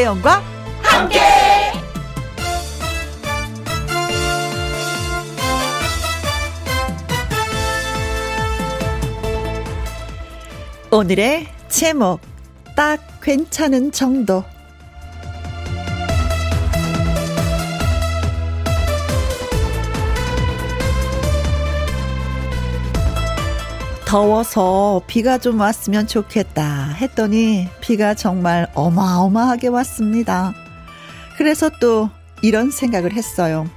김혜영과 함께. 오늘의 제목 딱 괜찮은 정도 더워서 비가 좀 왔으면 좋겠다 했더니 비가 정말 어마어마하게 왔습니다. 그래서 또 이런 생각을 했어요.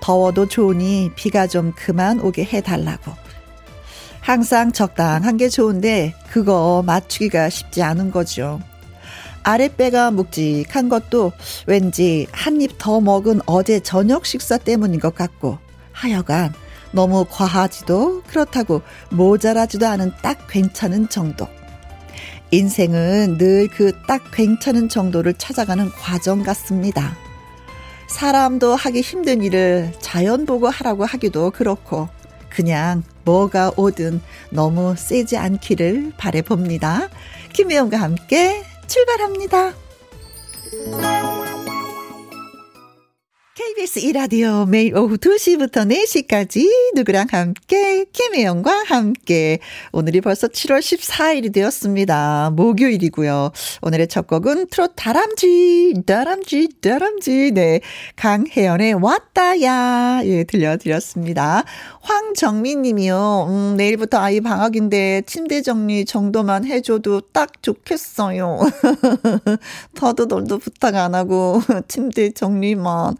더워도 좋으니 비가 좀 그만 오게 해달라고. 항상 적당한 게 좋은데 그거 맞추기가 쉽지 않은 거죠. 아랫배가 묵직한 것도 왠지 한 입 더 먹은 어제 저녁 식사 때문인 것 같고 하여간 너무 과하지도 그렇다고 모자라지도 않은 딱 괜찮은 정도. 인생은 늘 그 딱 괜찮은 정도를 찾아가는 과정 같습니다. 사람도 하기 힘든 일을 자연 보고 하라고 하기도 그렇고, 그냥 뭐가 오든 너무 세지 않기를 바래봅니다. 김혜영과 함께 출발합니다. KBS 이라디오 매일 오후 2시부터 4시까지 누구랑 함께 김혜영과 함께 오늘이 벌써 7월 14일이 되었습니다. 목요일이고요. 오늘의 첫 곡은 트롯 다람쥐 다람쥐 다람쥐 네 강혜연의 왔다야 예 들려드렸습니다. 황정민 님이요. 음, 내일부터 아이 방학인데 침대 정리 정도만 해줘도 딱 좋겠어요. 더도 널도 부탁 안 하고 침대 정리만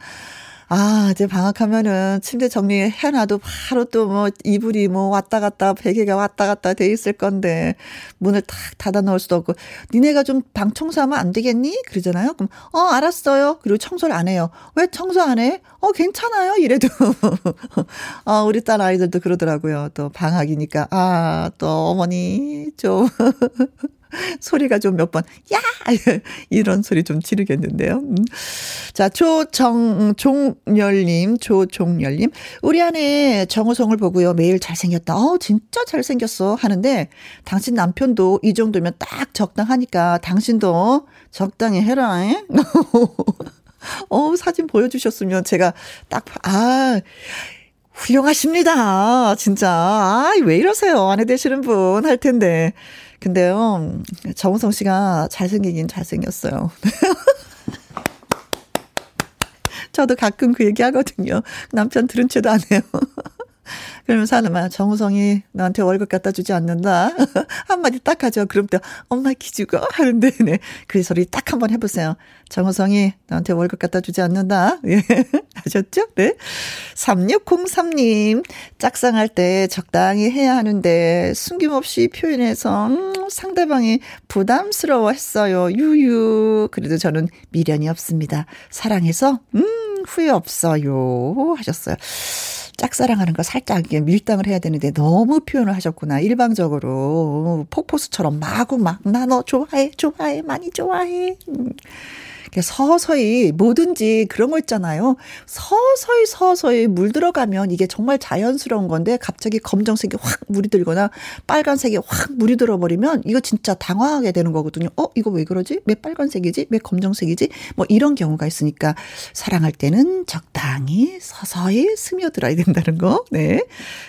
아, 이제 방학하면은 침대 정리해놔도 바로 또 뭐 이불이 뭐 왔다 갔다 베개가 왔다 갔다 돼 있을 건데 문을 탁 닫아 놓을 수도 없고 니네가 좀 방 청소하면 안 되겠니? 그러잖아요. 그럼 어 알았어요. 그리고 청소를 안 해요. 왜 청소 안 해? 어 괜찮아요. 이래도 어 우리 딸 아이들도 그러더라고요. 또 방학이니까 아 또 어머니 좀 소리가 좀 몇 번, 야! 이런 소리 좀 지르겠는데요. 음. 자, 조정, 종열님, 조종열님. 우리 아내 정우성을 보고요. 매일 잘생겼다. 어, 진짜 잘생겼어. 하는데, 당신 남편도 이 정도면 딱 적당하니까 당신도 적당히 해라. 어, 사진 보여주셨으면 제가 딱, 아, 훌륭하십니다. 진짜. 아, 왜 이러세요? 아내 되시는 분 할 텐데. 근데요, 정우성 씨가 잘생기긴 잘생겼어요. 저도 가끔 그 얘기 하거든요. 남편 들은 채도 안 해요. 그러면서 말, 정우성이 나한테 월급 갖다 주지 않는다. 한마디 딱 하죠. 그럼 또, 엄마 기주고 하는데, 네. 그 소리 딱 한번 해보세요. 정우성이 나한테 월급 갖다 주지 않는다. 예. 아셨죠? 네. 3603님, 짝상할 때 적당히 해야 하는데, 숨김없이 표현해서, 음, 상대방이 부담스러워 했어요. 유유. 그래도 저는 미련이 없습니다. 사랑해서, 음, 후회 없어요. 하셨어요. 짝사랑하는 거 살짝 밀당을 해야 되는데 너무 표현을 하셨구나. 일방적으로 폭포수처럼 마구 막 나 너 좋아해 좋아해 많이 좋아해. 음. 서서히 뭐든지 그런 거 있잖아요. 서서히 서서히 물 들어가면 이게 정말 자연스러운 건데 갑자기 검정색이 확 물이 들거나 빨간색이 확 물이 들어버리면 이거 진짜 당황하게 되는 거거든요. 어, 이거 왜 그러지? 왜 빨간색이지? 왜 검정색이지? 뭐 이런 경우가 있으니까 사랑할 때는 적당히 서서히 스며들어야 된다는 거. 네.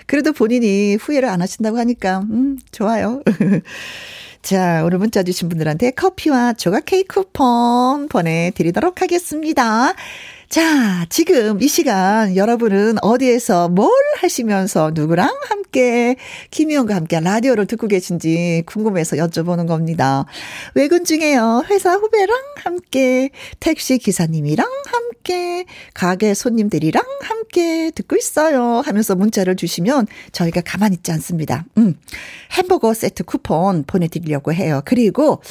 그래도 본인이 후회를 안 하신다고 하니까, 음, 좋아요. 자, 오늘 문자 주신 분들한테 커피와 조각 케이크 쿠폰 보내드리도록 하겠습니다. 자, 지금 이 시간 여러분은 어디에서 뭘 하시면서 누구랑 함께 김희영과 함께 라디오를 듣고 계신지 궁금해서 여쭤보는 겁니다. 외근 중에요. 회사 후배랑 함께 택시 기사님이랑 함께 가게 손님들이랑 함께 듣고 있어요 하면서 문자를 주시면 저희가 가만히 있지 않습니다. 음. 햄버거 세트 쿠폰 보내드리려고 해요. 그리고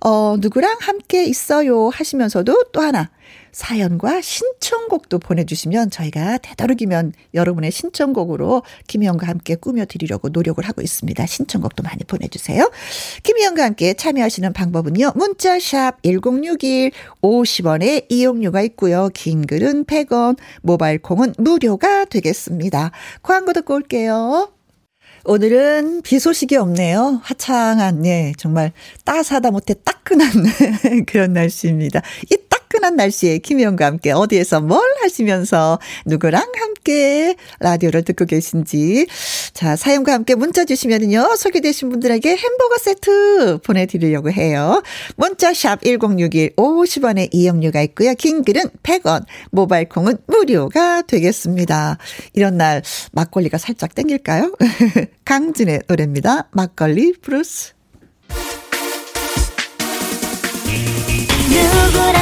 어 누구랑 함께 있어요 하시면서도 또 하나 사연과 신청곡도 보내주시면 저희가 되도록이면 여러분의 신청곡으로 김희영과 함께 꾸며드리려고 노력을 하고 있습니다. 신청곡도 많이 보내주세요. 김희영과 함께 참여하시는 방법은요. 문자샵 1061 50원의 이용료가 있고요. 긴 글은 100원, 모바일 콩은 무료가 되겠습니다. 광고 듣고 올게요. 오늘은 비 소식이 없네요. 화창한, 예, 정말 따사다 못해 따끈한 그런 날씨입니다. 이 따끈한 날씨에 김희영과 함께 어디에서 뭘 하시면서 누구랑 함께 라디오를 듣고 계신지. 자, 사연과 함께 문자 주시면은요, 소개되신 분들에게 햄버거 세트 보내드리려고 해요. 문자샵 1061 50원의 이용료가 있고요. 긴 글은 100원, 모바일 콩은 무료가 되겠습니다. 이런 날 막걸리가 살짝 땡길까요? 강진의 노래입니다. 막걸리 브루스. 누구랑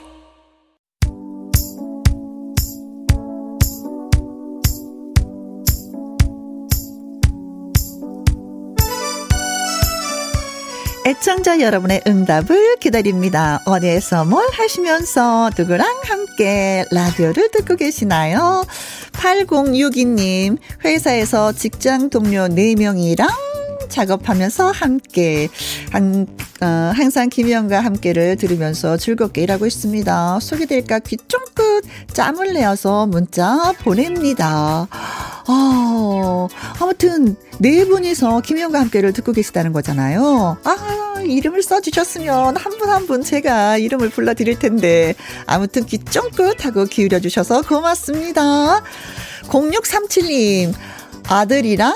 애청자 여러분의 응답을 기다립니다. 어디에서 뭘 하시면서 누구랑 함께 라디오를 듣고 계시나요? 8062님, 회사에서 직장 동료 4명이랑 작업하면서 함께 한, 어, 항상 김희영과 함께를 들으면서 즐겁게 일하고 있습니다. 소개될까 귀 쫑긋 짬을 내어서 문자 보냅니다. 어, 아무튼 네 분이서 김희영과 함께를 듣고 계시다는 거잖아요. 아, 이름을 써주셨으면 한 분 한분 제가 이름을 불러드릴 텐데 아무튼 귀 쫑긋 하고 기울여 주셔서 고맙습니다. 0637님 아들이랑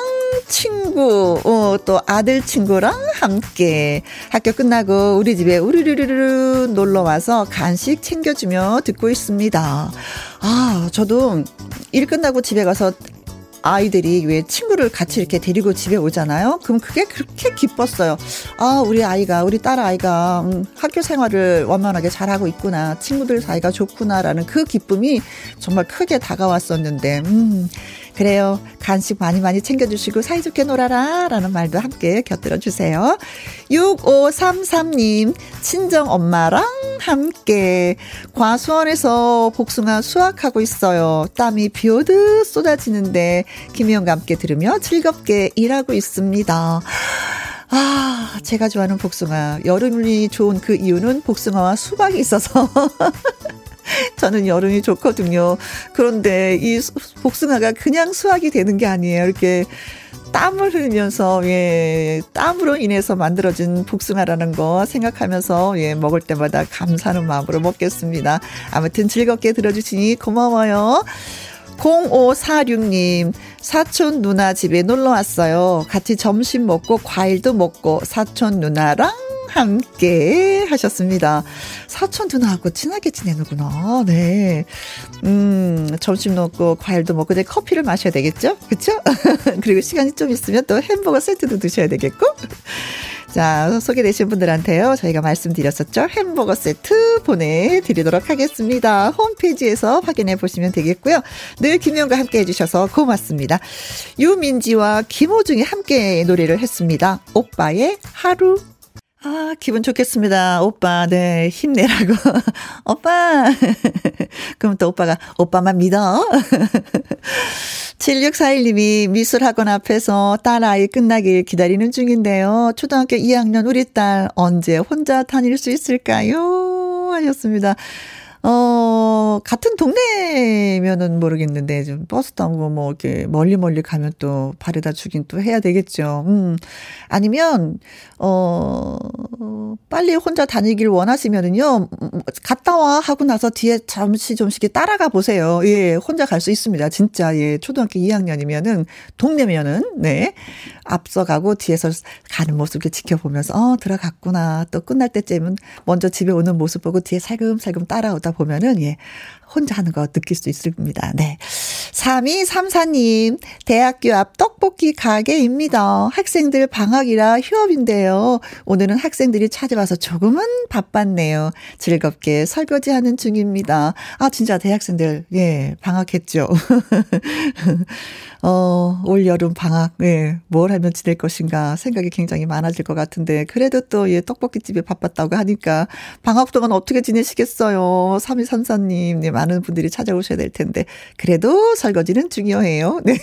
친구, 어, 또 아들 친구랑 함께 학교 끝나고 우리 집에 우르르르르 놀러 와서 간식 챙겨주며 듣고 있습니다. 아, 저도 일 끝나고 집에 가서 아이들이 왜 친구를 같이 이렇게 데리고 집에 오잖아요. 그럼 그게 그렇게 기뻤어요. 아, 우리 아이가, 우리 딸 아이가 음, 학교 생활을 원만하게 잘하고 있구나. 친구들 사이가 좋구나라는 그 기쁨이 정말 크게 다가왔었는데, 음. 그래요. 간식 많이 많이 챙겨주시고 사이좋게 놀아라. 라는 말도 함께 곁들여 주세요. 6533님, 친정 엄마랑 함께 과수원에서 복숭아 수확하고 있어요. 땀이 비 오듯 쏟아지는데 김희영과 함께 들으며 즐겁게 일하고 있습니다. 아, 제가 좋아하는 복숭아. 여름이 좋은 그 이유는 복숭아와 수박이 있어서. 저는 여름이 좋거든요. 그런데 이 복숭아가 그냥 수확이 되는 게 아니에요. 이렇게 땀을 흘리면서 예 땀으로 인해서 만들어진 복숭아라는 거 생각하면서 예 먹을 때마다 감사하는 마음으로 먹겠습니다. 아무튼 즐겁게 들어주시니 고마워요. 0546님, 사촌 누나 집에 놀러 왔어요. 같이 점심 먹고 과일도 먹고 사촌 누나랑 함께 하셨습니다. 사촌 누나하고 친하게 지내는구나. 네. 음, 점심 먹고 과일도 먹고 이제 커피를 마셔야 되겠죠? 그쵸? 그리고 시간이 좀 있으면 또 햄버거 세트도 드셔야 되겠고. 자, 소개되신 분들한테요. 저희가 말씀드렸었죠. 햄버거 세트 보내드리도록 하겠습니다. 홈페이지에서 확인해 보시면 되겠고요. 늘 김영과 함께 해주셔서 고맙습니다. 유민지와 김호중이 함께 노래를 했습니다. 오빠의 하루 아, 기분 좋겠습니다. 오빠, 네, 힘내라고. 오빠! 그럼 또 오빠가, 오빠만 믿어. 7641님이 미술학원 앞에서 딸아이 끝나길 기다리는 중인데요. 초등학교 2학년 우리 딸 언제 혼자 다닐 수 있을까요? 하셨습니다. 어, 같은 동네면은 모르겠는데, 좀 버스 타고 뭐, 이렇게 멀리 멀리 가면 또 바래다 주긴 또 해야 되겠죠. 음. 아니면, 어, 빨리 혼자 다니길 원하시면은요, 갔다 와 하고 나서 뒤에 잠시 좀씩 따라가 보세요. 예, 혼자 갈 수 있습니다. 진짜, 예, 초등학교 2학년이면은, 동네면은, 네. 앞서가고 뒤에서 가는 모습 을 지켜보면서, 어, 들어갔구나. 또 끝날 때쯤은 먼저 집에 오는 모습 보고 뒤에 살금살금 따라오다 보면은, 예, 혼자 하는 거 느낄 수 있습니다. 네. 3234님, 대학교 앞 떡볶이 가게입니다. 학생들 방학이라 휴업인데요. 오늘은 학생들이 찾아와서 조금은 바빴네요. 즐겁게 설거지하는 중입니다. 아, 진짜 대학생들, 예, 방학했죠. 어, 올 여름 방학, 예, 뭘 하면 지낼 것인가 생각이 굉장히 많아질 것 같은데, 그래도 또, 예, 떡볶이집에 바빴다고 하니까, 방학 동안 어떻게 지내시겠어요? 3234님, 네, 많은 분들이 찾아오셔야 될 텐데, 그래도 설거지는 중요해요. 네.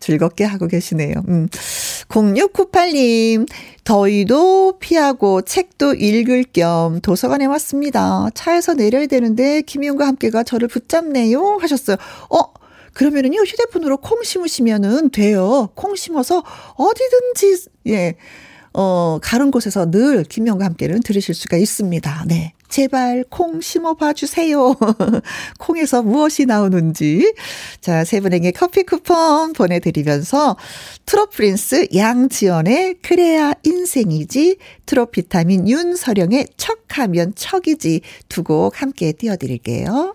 즐겁게 하고 계시네요. 음. 0698님, 더위도 피하고 책도 읽을 겸 도서관에 왔습니다. 차에서 내려야 되는데 김희용과 함께가 저를 붙잡네요. 하셨어요. 어? 그러면은요, 휴대폰으로 콩 심으시면은 돼요. 콩 심어서 어디든지, 예, 어, 가는 곳에서 늘 김영과 함께는 들으실 수가 있습니다. 네. 제발 콩 심어봐 주세요. 콩에서 무엇이 나오는지. 자, 세 분에게 커피 쿠폰 보내드리면서 트로프린스 양지연의 그래야 인생이지 트로피타민 윤서령의 척하면 척이지 두 곡 함께 띄워드릴게요.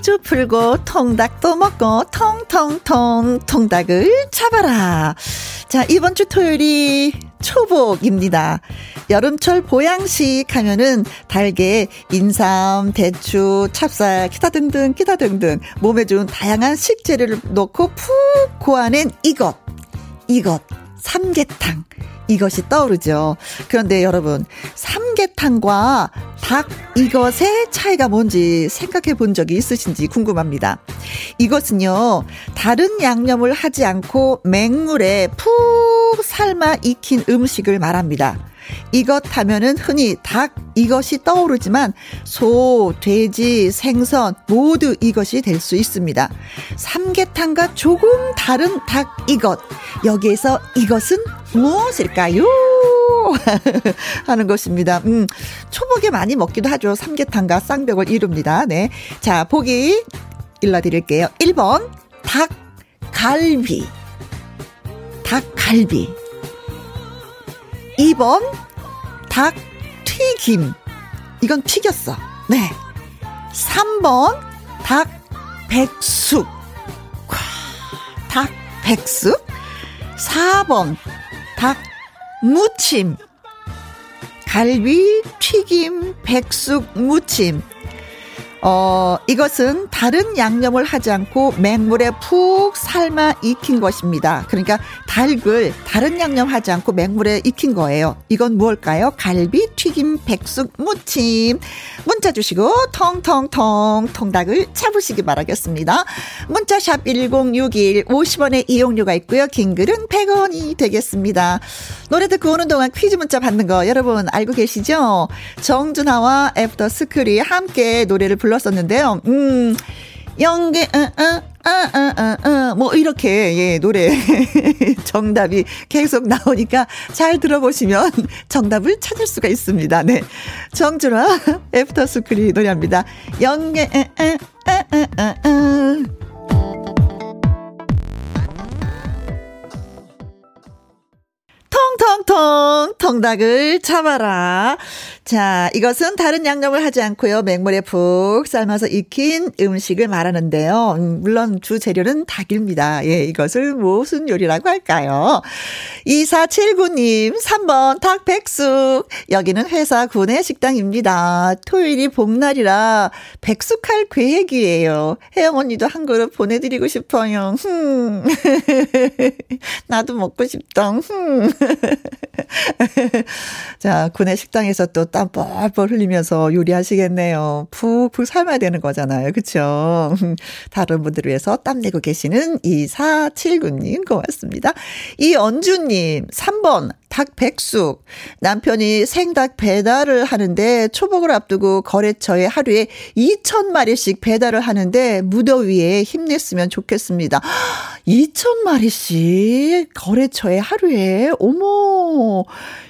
퀴즈 풀고 통닭도 먹고 통통통 통닭을 잡아라. 자, 이번 주 토요일이 초복입니다. 여름철 보양식 하면은 달게 인삼, 대추, 찹쌀, 기타 등등, 기타 등등 몸에 좋은 다양한 식재료를 넣고 푹 고아낸 이것. 이것. 삼계탕. 이것이 떠오르죠. 그런데 여러분, 삼계탕과 닭 이것의 차이가 뭔지 생각해 본 적이 있으신지 궁금합니다. 이것은요, 다른 양념을 하지 않고 맹물에 푹 삶아 익힌 음식을 말합니다. 이것 하면은 흔히 닭 이것이 떠오르지만 소, 돼지, 생선 모두 이것이 될 수 있습니다. 삼계탕과 조금 다른 닭 이것. 여기에서 이것은 무엇일까요? 하는 것입니다. 음, 초복에 많이 먹기도 하죠. 삼계탕과 쌍벽을 이룹니다. 네. 자, 보기 일러드릴게요. 1번, 닭갈비. 닭갈비. 2번, 닭 튀김. 이건 튀겼어. 네. 3번, 닭 백숙. 닭 백숙. 4번, 닭 무침. 갈비, 튀김, 백숙, 무침. 어, 이것은 다른 양념을 하지 않고 맹물에 푹 삶아 익힌 것입니다. 그러니까 닭을 다른 양념 하지 않고 맹물에 익힌 거예요. 이건 무엇일까요? 갈비, 튀김, 백숙, 무침. 문자 주시고 텅텅텅 통닭을 잡으시기 바라겠습니다. 문자샵 1061 50원의 이용료가 있고요. 긴 글은 100원이 되겠습니다. 노래 듣고 오는 동안 퀴즈 문자 받는 거 여러분 알고 계시죠? 정준하와 애프터스쿨이 함께 노래를 불렀었는데요. 음, 연계, 어, 어, 아, 아, 아, 아, 뭐, 이렇게, 예, 노래. 정답이 계속 나오니까 잘 들어보시면 정답을 찾을 수가 있습니다. 네. 정준아, 애프터스크리 노래합니다. 연계, 아, 아, 아, 아, 아. 통통통 통닭을 잡아라. 자, 이것은 다른 양념을 하지 않고요. 맹물에 푹 삶아서 익힌 음식을 말하는데요. 음, 물론 주 재료는 닭입니다. 예, 이것을 무슨 요리라고 할까요? 2479님, 3번 닭 백숙. 여기는 회사 구내 식당입니다. 토요일이 복날이라 백숙할 계획이에요. 혜영 언니도 한 그릇 보내드리고 싶어요. 흠. 나도 먹고 싶다. 흠. 자, 구내 식당에서 또 땀 뻘뻘 흘리면서 요리하시겠네요. 푹푹 삶아야 되는 거잖아요. 그쵸? 다른 분들을 위해서 땀 내고 계시는 2479님 고맙습니다. 이언주님, 3번. 닭 백숙. 남편이 생닭 배달을 하는데 초복을 앞두고 거래처에 하루에 2,000마리씩 배달을 하는데 무더위에 힘냈으면 좋겠습니다. 2,000마리씩 거래처에 하루에 어머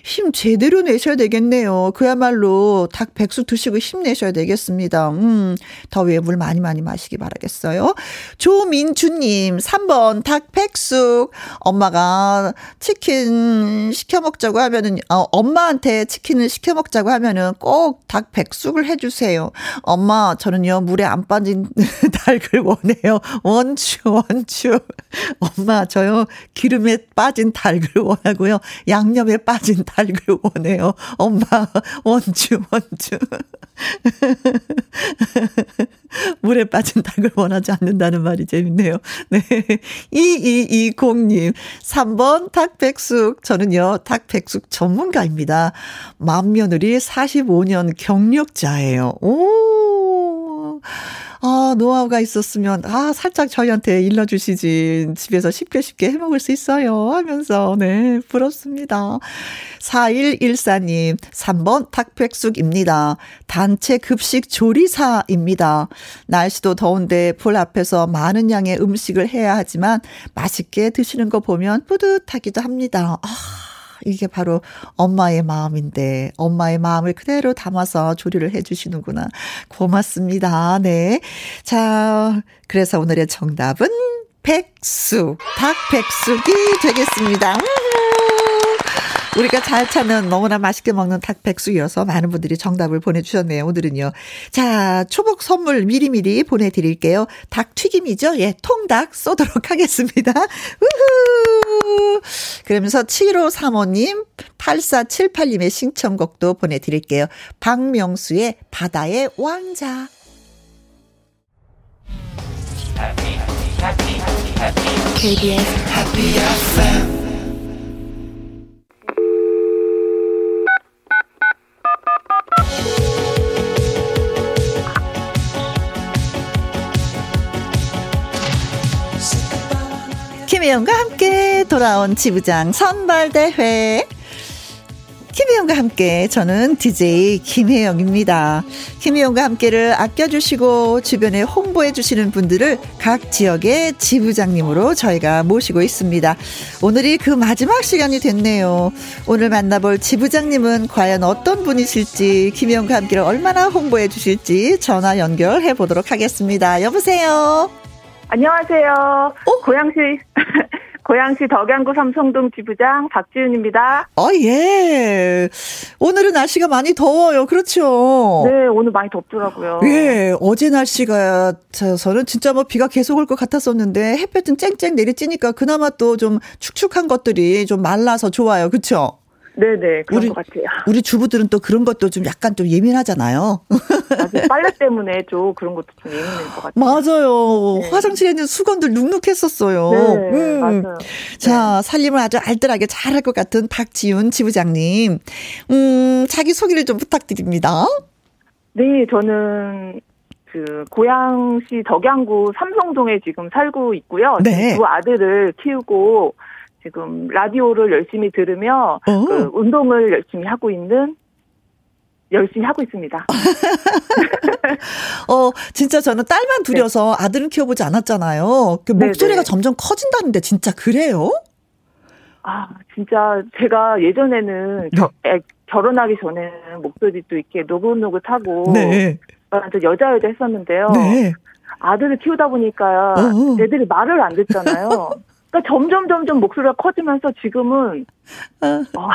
힘 제대로 내셔야 되겠네요. 그야말로 닭 백숙 드시고 힘내셔야 되겠습니다. 음, 더위에 물 많이 많이 마시기 바라겠어요. 조민주님, 3번 닭 백숙. 엄마가 치킨 시켜 먹자고 하면은, 어, 엄마한테 치킨을 시켜 먹자고 하면은 꼭 닭 백숙을 해주세요. 엄마, 저는요, 물에 안 빠진 닭을 원해요. 원추, 원추. 엄마, 저요, 기름에 빠진 닭을 원하고요. 양념에 빠진 닭을 원해요. 엄마, 원주, 원주. 물에 빠진 닭을 원하지 않는다는 말이 재밌네요. 네. 2220님, 3번 닭백숙. 저는요, 닭백숙 전문가입니다. 맏며느리 45년 경력자예요. 오! 아, 노하우가 있었으면, 아, 살짝 저희한테 일러주시지. 집에서 쉽게 쉽게 해먹을 수 있어요. 하면서, 네, 부럽습니다. 4114님, 3번 탁백숙입니다. 단체 급식 조리사입니다. 날씨도 더운데 불 앞에서 많은 양의 음식을 해야 하지만 맛있게 드시는 거 보면 뿌듯하기도 합니다. 아. 이게 바로 엄마의 마음인데 엄마의 마음을 그대로 담아서 조리를 해 주시는구나. 고맙습니다. 네. 자, 그래서 오늘의 정답은 백숙, 닭백숙이 되겠습니다. 우리가 잘 찾는 너무나 맛있게 먹는 닭백숙이어서 많은 분들이 정답을 보내주셨네요. 오늘은요. 자, 초복 선물 미리미리 보내드릴게요. 닭 튀김이죠? 예, 통닭 쏘도록 하겠습니다. 우후! 그러면서 7535님, 8478님의 신청곡도 보내드릴게요. 박명수의 바다의 왕자. KBS Happy FM 김혜영과 함께 돌아온 지부장 선발대회. 김혜영과 함께 저는 DJ 김혜영입니다. 김혜영과 함께를 아껴주시고 주변에 홍보해주시는 분들을 각 지역의 지부장님으로 저희가 모시고 있습니다. 오늘이 그 마지막 시간이 됐네요. 오늘 만나볼 지부장님은 과연 어떤 분이실지 김혜영과 함께를 얼마나 홍보해주실지 전화 연결해 보도록 하겠습니다. 여보세요. 안녕하세요. 어? 고양시 고양시 덕양구 삼성동 지부장 박지윤입니다. 어, 예. 오늘은 날씨가 많이 더워요. 그렇죠? 네, 오늘 많이 덥더라고요. 예, 어제 날씨가, 저는 진짜 뭐 비가 계속 올 것 같았었는데 햇볕은 쨍쨍 내리쬐니까 그나마 또 좀 축축한 것들이 좀 말라서 좋아요. 그렇죠? 네네 그런 우리, 것 같아요. 우리 주부들은 또 그런 것도 좀 약간 좀 예민하잖아요. 맞아요. 빨래 때문에 좀 그런 것도 좀 예민한 것 같아요. 맞아요. 네. 화장실에 있는 수건들 눅눅했었어요. 네, 음. 맞아요. 자, 네. 살림을 아주 알뜰하게 잘할 것 같은 박지훈 지부장님. 음, 자기 소개를 좀 부탁드립니다. 네, 저는 그 고양시 덕양구 삼성동에 지금 살고 있고요. 네. 두 아들을 키우고 지금 라디오를 열심히 들으며 어. 그 운동을 열심히 하고 있는 열심히 하고 있습니다. 어, 진짜 저는 딸만 두려서 네. 아들은 키워보지 않았잖아요. 그 목소리가 네네. 점점 커진다는데 진짜 그래요? 아, 진짜 제가 예전에는 네. 겨, 애, 결혼하기 전에는 목소리도 이렇게 노긋노긋하고 네. 완전 여자 여자 했었는데요. 네. 아들을 키우다 보니까 어. 애들이 말을 안 듣잖아요. 그러니까 점점 점점 목소리가 커지면서 지금은 어. 어.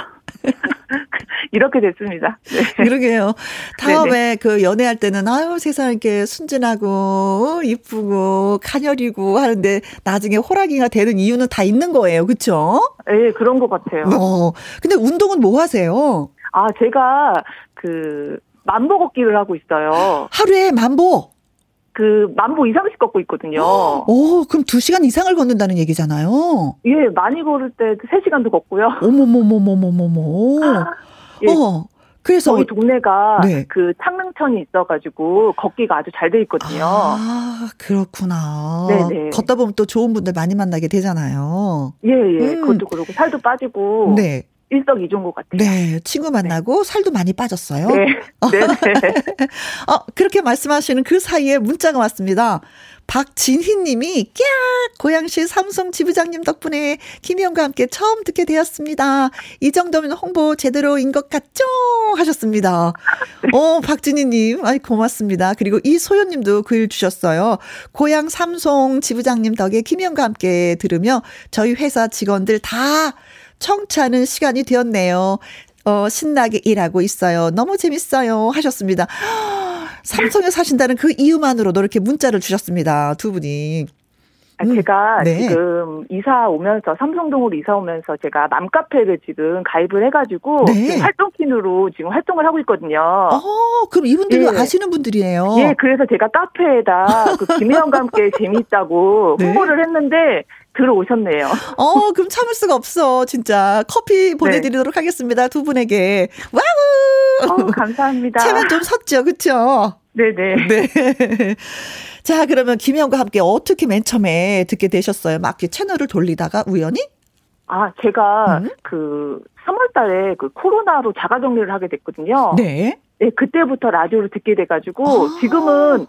이렇게 됐습니다. 네. 그러게요. 다음에 네네. 그 연애할 때는 아유 세상 이렇게 순진하고 이쁘고 가녀리고 하는데 나중에 호랑이가 되는 이유는 다 있는 거예요, 그렇죠? 네, 그런 것 같아요. 어. 근데 운동은 뭐 하세요? 아, 제가 그 만보 걷기를 하고 있어요. 하루에 만보? 그 만보 이상씩 걷고 있거든요. 오, 그럼 2시간 이상을 걷는다는 얘기잖아요. 예, 많이 걸을 때 3시간도 걷고요. 어머머머머머머머. 예. 어. 그래서 저희 동네가 네. 그 창릉천이 있어가지고 걷기가 아주 잘 돼 있거든요. 아 그렇구나. 네네. 걷다 보면 또 좋은 분들 많이 만나게 되잖아요. 예예. 예. 음. 그것도 그러고 살도 빠지고. 네. 일석이조인 것 같아요. 네, 친구 만나고 네. 살도 많이 빠졌어요. 네, 네. 네. 어, 그렇게 말씀하시는 그 사이에 문자가 왔습니다. 박진희 님이, 꺄! 고양시 삼성 지부장님 덕분에 김희영과 함께 처음 듣게 되었습니다. 이 정도면 홍보 제대로인 것 같죠? 하셨습니다. 어, 박진희 님, 아이, 고맙습니다. 그리고 이소연 님도 글 주셨어요. 고양 삼성 지부장님 덕에 김희영과 함께 들으며 저희 회사 직원들 다 청취하는 시간이 되었네요. 어, 신나게 일하고 있어요. 너무 재밌어요. 하셨습니다. 삼성에 사신다는 그 이유만으로도 이렇게 문자를 주셨습니다. 두 분이. 아, 음, 제가 네. 지금 이사 오면서 삼성동으로 이사 오면서 제가 맘카페를 지금 가입을 해가지고 네. 활동팀으로 지금 활동을 하고 있거든요. 어, 그럼 이분들도 예. 아시는 분들이에요. 예, 그래서 제가 카페에다 그 김혜영과 함께 재미있다고 네. 홍보를 했는데 들어오셨네요. 어, 그럼 참을 수가 없어. 진짜 커피 네. 보내드리도록 네. 하겠습니다. 두 분에게. 와우. 어, 감사합니다. 체면 좀 섰죠, 그렇죠? 네네. 네. 자, 그러면 김혜영과 함께 어떻게 맨 처음에 듣게 되셨어요? 막 채널을 돌리다가 우연히? 아, 제가 음? 그 3월 달에 그 코로나로 자가 격리를 하게 됐거든요. 네. 네, 그때부터 라디오를 듣게 돼 가지고 아. 지금은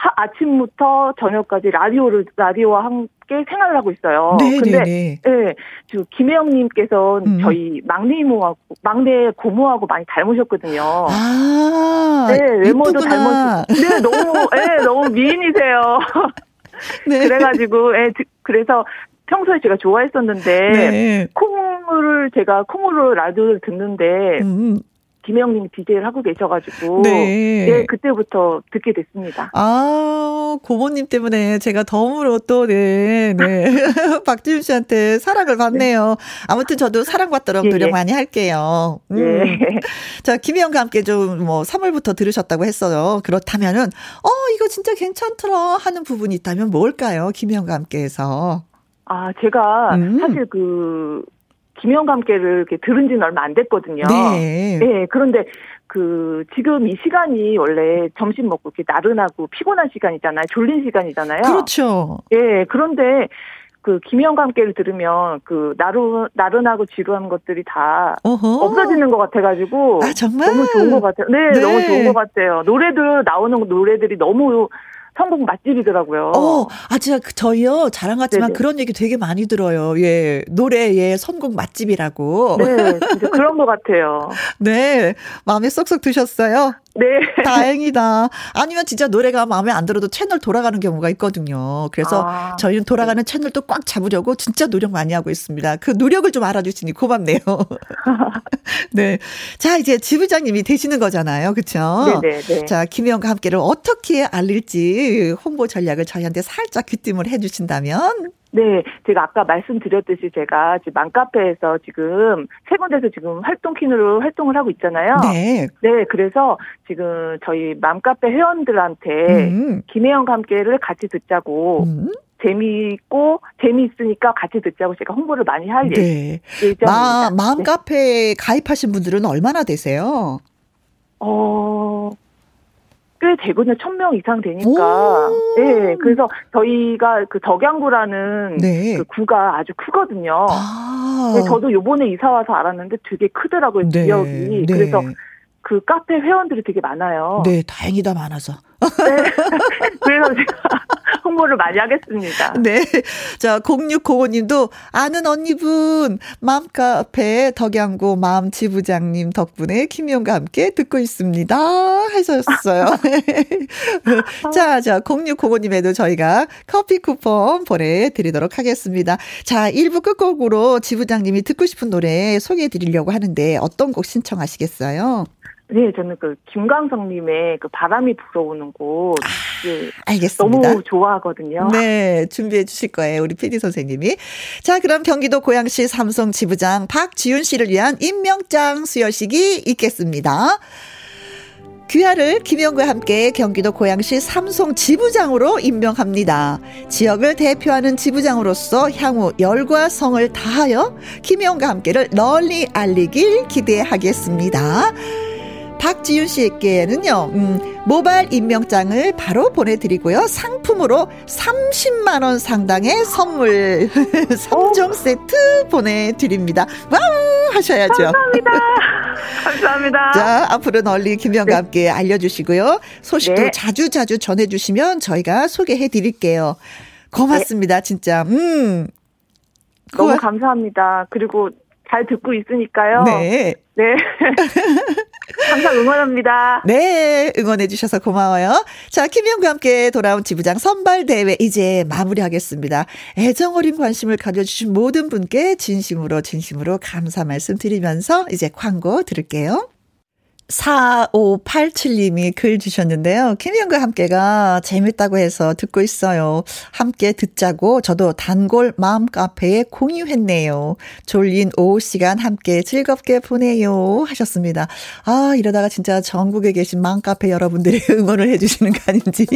하, 아침부터 저녁까지 라디오를 라디오와 함께 생활을 하고 있어요. 네, 근데 네, 네. 네, 저 김혜영 님께서는 음. 저희 막내 이모하고 막내 고모하고 많이 닮으셨거든요. 아, 네, 외모도 닮으셨. 네, 너무, 네, 너무 미인이세요. 네. 그래 가지고, 예, 네, 그래서 평소에 제가 좋아했었는데 네. 콩을 제가 콩으로 라디오를 듣는데 음. 김영님 DJ를 하고 계셔가지고 네. 네 그때부터 듣게 됐습니다. 아 고모님 때문에 제가 덤으로 또 네, 네. 박지윤 씨한테 사랑을 받네요. 아무튼 저도 사랑받도록 예, 노력 예. 많이 할게요. 음. 예. 자 김혜영과 함께 좀 뭐 3월부터 들으셨다고 했어요. 그렇다면은 어 이거 진짜 괜찮더라 하는 부분이 있다면 뭘까요? 김혜영과 함께해서. 아 제가 음. 사실 그 김영과 함께를 이렇게 들은 지는 얼마 안 됐거든요. 네. 네. 그런데 그 지금 이 시간이 원래 점심 먹고 이렇게 나른하고 피곤한 시간이잖아요. 졸린 시간이잖아요. 그렇죠. 예. 네, 그런데 그 김영과 함께를 들으면 그 나른 나른하고 지루한 것들이 다 어허. 없어지는 것 같아가지고 아, 정말 너무 좋은 것 같아요. 네, 네, 너무 좋은 것 같아요. 노래들 나오는 노래들이 너무 성공 맛집이더라고요. 어, 아, 진짜 그 저희요, 자랑 같지만 네네. 그런 얘기 되게 많이 들어요. 예, 노래의 선곡 맛집이라고. 네, 진짜 그런 것 같아요. 네, 마음에 쏙쏙 드셨어요? 네. 다행이다. 아니면 진짜 노래가 마음에 안 들어도 채널 돌아가는 경우가 있거든요. 그래서 아, 저희는 돌아가는 네. 채널도 꽉 잡으려고 진짜 노력 많이 하고 있습니다. 그 노력을 좀 알아주시니 고맙네요. 네. 자, 이제 지부장님이 되시는 거잖아요. 그쵸? 네네. 네. 자, 김혜영과 함께를 어떻게 알릴지 홍보 전략을 저희한테 살짝 귀띔을 해주신다면? 네, 제가 아까 말씀드렸듯이 제가 지금 맘카페에서 지금 세 군데서 지금 활동 퀸으로 활동을 하고 있잖아요. 네. 네, 그래서 지금 저희 맘카페 회원들한테 음. 김혜영과 함께를 같이 듣자고 음. 재미있고 재미있으니까 같이 듣자고 제가 홍보를 많이 할 네. 예정입니다. 맘카페 네. 가입하신 분들은 얼마나 되세요? 어, 꽤 되거든요. 천 명 이상 되니까. 네. 그래서 저희가 그 덕양구라는 네. 그 구가 아주 크거든요. 아. 네, 저도 요번에 이사 와서 알았는데 되게 크더라고요. 네. 지역이. 네. 그래서 그 카페 회원들이 되게 많아요. 네, 다행이다 많아서. 네. 그래서 제가 홍보를 많이 하겠습니다. 네. 자, 0605님도 아는 언니분 맘카페 덕양구 마음 지부장님 덕분에 김희영과 함께 듣고 있습니다. 하셨어요. 자, 자, 0605님에도 저희가 커피 쿠폰 보내드리도록 하겠습니다. 자, 1부 끝곡으로 지부장님이 듣고 싶은 노래 소개해 드리려고 하는데 어떤 곡 신청하시겠어요? 네, 저는 그 김광석님의 그 바람이 불어오는 곳. 아, 그 알겠습니다. 너무 좋아하거든요. 네, 준비해 주실 거예요. 우리 PD 선생님이. 자, 그럼 경기도 고양시 삼성 지부장 박지윤 씨를 위한 임명장 수여식이 있겠습니다. 귀하를 김영과 함께 경기도 고양시 삼성 지부장으로 임명합니다. 지역을 대표하는 지부장으로서 향후 열과 성을 다하여 김혜영과 함께를 널리 알리길 기대하겠습니다. 박지윤 씨에게는요, 음, 모바일 임명장을 바로 보내드리고요. 상품으로 30만원 상당의 선물 3종 세트 보내드립니다. 와우! 하셔야죠. 감사합니다. 감사합니다. 자, 앞으로 널리 김혜영과 네. 함께 알려주시고요. 소식도 네. 자주자주 전해주시면 저희가 소개해드릴게요. 고맙습니다, 네. 진짜. 음. 너무 감사합니다. 그리고 잘 듣고 있으니까요. 네. 네. 항상 응원합니다. 네, 응원해 주셔서 고마워요. 자, 김영과 함께 돌아온 지부장 선발 대회 이제 마무리하겠습니다. 애정 어린 관심을 가져주신 모든 분께 진심으로 진심으로 감사 말씀 드리면서 이제 광고 들을게요. 4587님이 글 주셨는데요. 김현과 함께가 재밌다고 해서 듣고 있어요. 함께 듣자고 저도 단골 마음 카페에 공유했네요. 졸린 오후 시간 함께 즐겁게 보내요. 하셨습니다. 아, 이러다가 진짜 전국에 계신 마음 카페 여러분들이 응원을 해주시는 거 아닌지.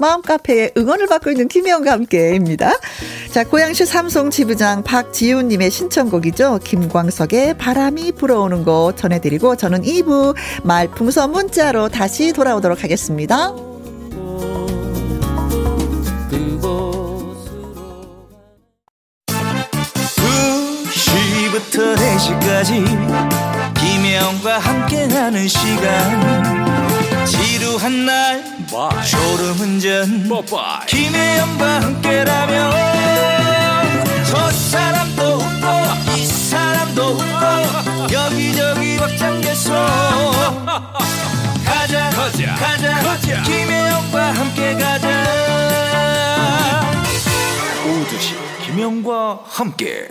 마음 카페에 응원을 받고 있는 김현과 함께입니다. 자, 고양시 삼성 지부장 박지훈님의 신청곡이죠. 김광석의 바람이 불어오는 곳 전해드리고 저는 2부 말풍선 문자로 다시 돌아오도록 하겠습니다. 2시부터 4시까지 김혜영과 함께하는 시간 지루한 날 Bye. 졸음운전 김혜영과 함께라면 저 사람도 웃고 이 사람도 웃고 여기 함께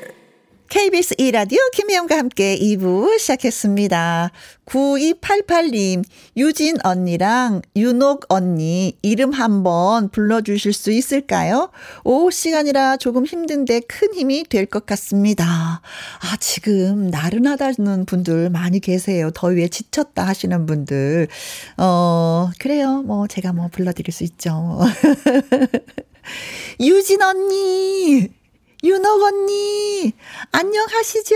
KBS 2라디오 김혜영과 함께 2부 시작했습니다. 9288님, 유진 언니랑 윤옥 언니 이름 한번 불러주실 수 있을까요? 오후 시간이라 조금 힘든데 큰 힘이 될 것 같습니다. 아, 지금 나른하다는 분들 많이 계세요. 더위에 지쳤다 하시는 분들. 어, 그래요. 뭐, 제가 뭐 불러드릴 수 있죠. 유진 언니! 윤옥 언니, 안녕하시죠?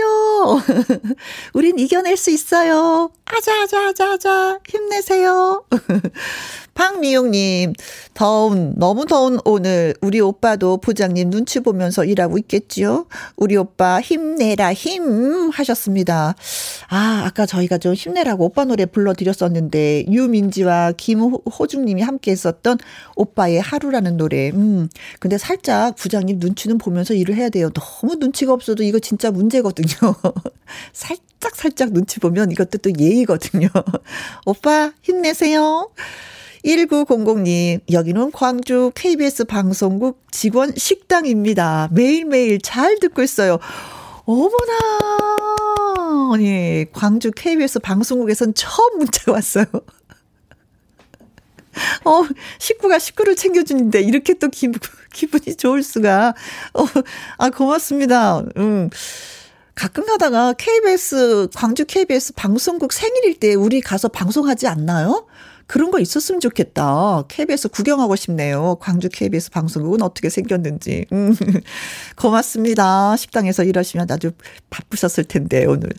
우린 이겨낼 수 있어요. 아자, 아자, 아자, 아자, 힘내세요. 박미용님, 더운, 너무 더운 오늘, 우리 오빠도 부장님 눈치 보면서 일하고 있겠지요? 우리 오빠 힘내라, 힘! 하셨습니다. 아, 아까 저희가 좀 힘내라고 오빠 노래 불러드렸었는데, 유민지와 김호중님이 함께 했었던 오빠의 하루라는 노래. 음, 근데 살짝 부장님 눈치는 보면서 일을 해야 돼요. 너무 눈치가 없어도 이거 진짜 문제거든요. 살짝, 살짝 눈치 보면 이것도 또 예의거든요. 오빠, 힘내세요. 1900님, 여기는 광주 KBS 방송국 직원 식당입니다. 매일매일 잘 듣고 있어요. 어머나! 아니, 광주 KBS 방송국에선 처음 문자가 왔어요. 어, 식구가 식구를 챙겨주는데 이렇게 또 기, 기분이 좋을 수가. 어, 아, 고맙습니다. 음. 가끔 가다가 KBS, 광주 KBS 방송국 생일일 때 우리 가서 방송하지 않나요? 그런 거 있었으면 좋겠다. KBS 구경하고 싶네요. 광주 KBS 방송국은 어떻게 생겼는지. 음, 고맙습니다. 식당에서 일하시면 아주 바쁘셨을 텐데, 오늘.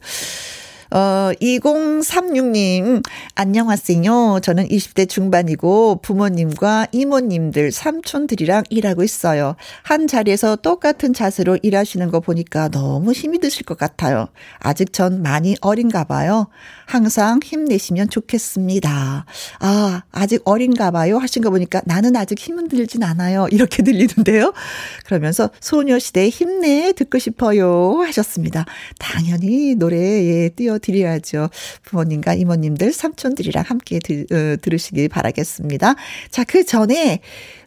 어, 2036님, 안녕하세요. 저는 20대 중반이고 부모님과 이모님들, 삼촌들이랑 일하고 있어요. 한 자리에서 똑같은 자세로 일하시는 거 보니까 너무 힘이 드실 것 같아요. 아직 전 많이 어린가 봐요. 항상 힘내시면 좋겠습니다. 아, 아직 어린가 봐요. 하신 거 보니까 나는 아직 힘은 들진 않아요. 이렇게 들리는데요. 그러면서 소녀시대 힘내 듣고 싶어요. 하셨습니다. 당연히 노래 예, 띄워 드려야죠. 부모님과 이모님들, 삼촌들이랑 함께 들, 어, 들으시길 바라겠습니다. 자, 그 전에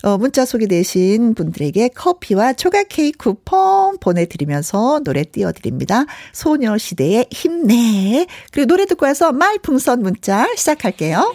어, 문자 소개되신 분들에게 커피와 초각 케이크 쿠폰 보내드리면서 노래 띄워드립니다. 소녀시대의 힘내. 그리고 노래 듣고 와서 말풍선 문자 시작할게요.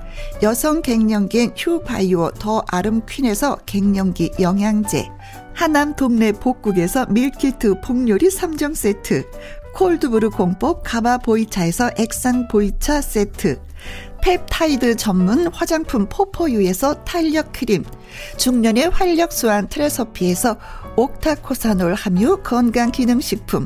여성 갱년기엔 휴바이오 더 아름 퀸에서 갱년기 영양제 하남 동네 복국에서 밀키트 복요리 3종 세트 콜드브루 공법 가바 보이차에서 액상 보이차 세트 펩타이드 전문 화장품 포포유에서 탄력 크림 중년의 활력 수한 트레서피에서 옥타코사놀 함유 건강기능식품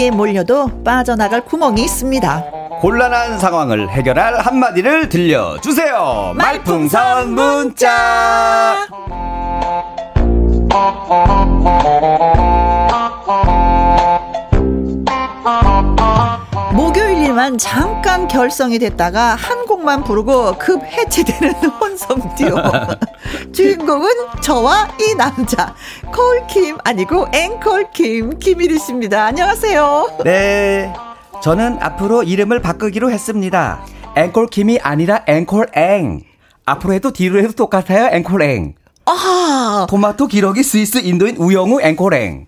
궁지에 몰려도 빠져나갈 구멍이 있습니다. 곤란한 상황을 해결할 한마디를 들려주세요. 말풍선 문자. 목요일에만 잠깐 결성이 됐다가 한 곡만 부르고 급 해체되는 혼성 듀오. 주인공은 저와 이 남자 콜킴 아니고 앵콜킴 김일희 씨입니다. 안녕하세요. 네. 저는 앞으로 이름을 바꾸기로 했습니다. 앵콜킴이 아니라 앵콜앵. 앞으로 해도 뒤로 해도 똑같아요. 앵콜앵. 아. 토마토 기러기 스위스 인도인 우영우 앵콜앵.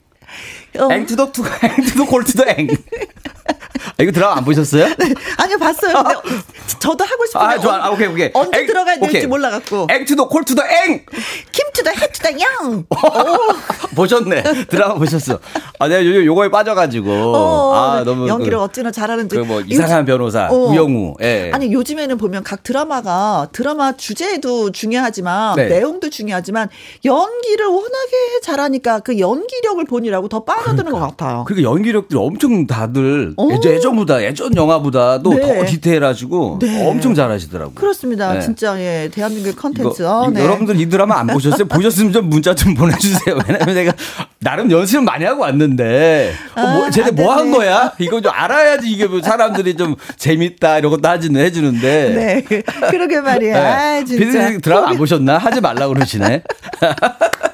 어. 앵투더 투 앵투더 골투더 앵. 아, 이거 드라마 안 보셨어요? 네, 아니요 봤어요. 근데 저도 하고 싶은데 아, 좋아. 아, 오케이 오케이. 언제 앵, 들어가야 될지 오케이. 몰라갖고. 앵투더 콜투더 앵. 김투더 해투더 양. 보셨네. 드라마 보셨어. 아 내가 요즘 요거에 빠져가지고. 어, 아 너무 연기를 그, 어찌나 잘하는지. 그 뭐 이상한 변호사 어. 우영우. 예. 아니 요즘에는 보면 각 드라마가 드라마 주제도 중요하지만 네. 내용도 중요하지만 연기를 워낙에 잘하니까 그 연기력을 본이라고 더 빠져드는 그러니까. 것 같아요. 그러니까 연기력들이 엄청 다들 어. 예전보다 예전 영화보다도 네. 더 디테일하시고 네. 엄청 잘하시더라고요. 그렇습니다. 네. 진짜 예 대한민국 컨텐츠. 어, 네. 여러분들 이 드라마 안 보셨어요? 보셨으면 좀 문자 좀 보내주세요. 왜냐면 내가 나름 연습을 많이 하고 왔는데 어, 뭐, 아, 쟤네 뭐 한 거야? 이거 좀 알아야지 이게 뭐 사람들이 좀 재밌다 이런 것도 하지는 해주는데. 네, 그러게 말이야. 네. 아, 진짜. 드라마 안 보셨나? 하지 말라 그러시네.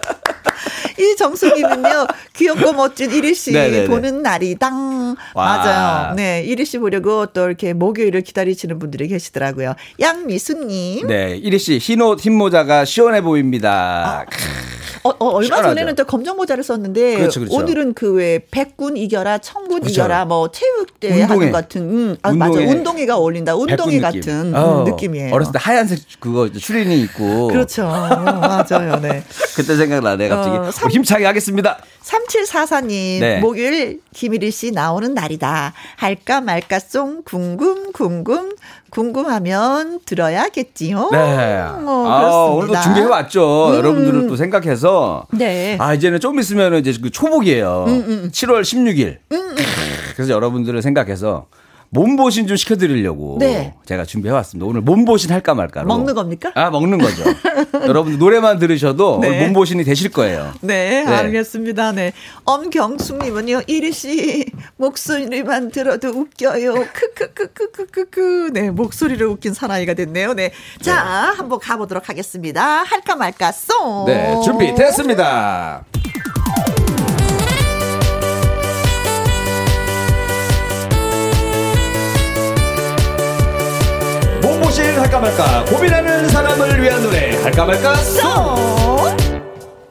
이 정수기는요, 귀엽고 멋진 이리 씨 네네네. 보는 날이당. 맞아요. 네, 이리 씨 보려고 또 이렇게 목요일을 기다리시는 분들이 계시더라고요. 양미수님. 네, 이리 씨, 흰옷, 흰 모자가 시원해 보입니다. 아. 어, 어, 얼마 시원하죠. 전에는 또 검정 모자를 썼는데 그렇죠, 그렇죠. 오늘은 그 왜 백군 이겨라, 청군 그렇죠. 이겨라, 뭐 체육대 하는 같은, 음, 아, 맞아, 운동회가 어울린다, 운동회 같은 어, 느낌이에요. 어렸을 때 하얀색 그거 추리닝 있고. 그렇죠, 맞아요, 네. 그때 생각나네 갑자기 어, 3, 힘차게 하겠습니다. 3744님, 네. 목요일 김일희 씨 나오는 날이다. 할까 말까 송 궁금 궁금 궁금하면 들어야겠지요. 네. 어, 아, 오늘도 준비해 왔죠. 음. 여러분들을 또 생각해서. 네. 아 이제는 좀 있으면 이제 그 초복이에요. 음, 음. 7월 16일. 음, 음. 그래서 여러분들을 생각해서 몸보신 좀 시켜드리려고 네. 제가 준비해왔습니다. 오늘 몸보신 할까 말까. 먹는 겁니까? 아, 먹는 거죠. 여러분 노래만 들으셔도 네. 몸보신이 되실 거예요. 네, 네. 알겠습니다. 네. 엄경숙님은요, 이리 씨, 목소리만 들어도 웃겨요. 크크크크크크크. 네, 목소리를 웃긴 사나이가 됐네요. 네. 자, 네. 한번 가보도록 하겠습니다. 할까 말까 송. 네, 준비 됐습니다. 할까 말까 고민하는 사람을 위한 노래 할까 말까 송!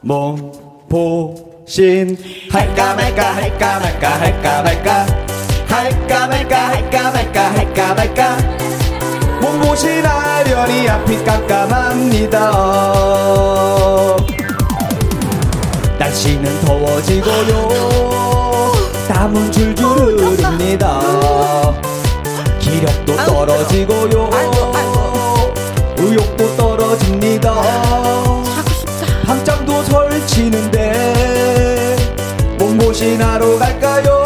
몸보신. 할까 말까 할까 말까 할까 말까 할까 말까 할까 말까 할까 말까. 몸보신 하려니 앞이 깜깜합니다. 날씨는 더워지고요. 땀은 줄줄 흐릅니다. 기력도 떨어지고요 몸보신하러 갈까요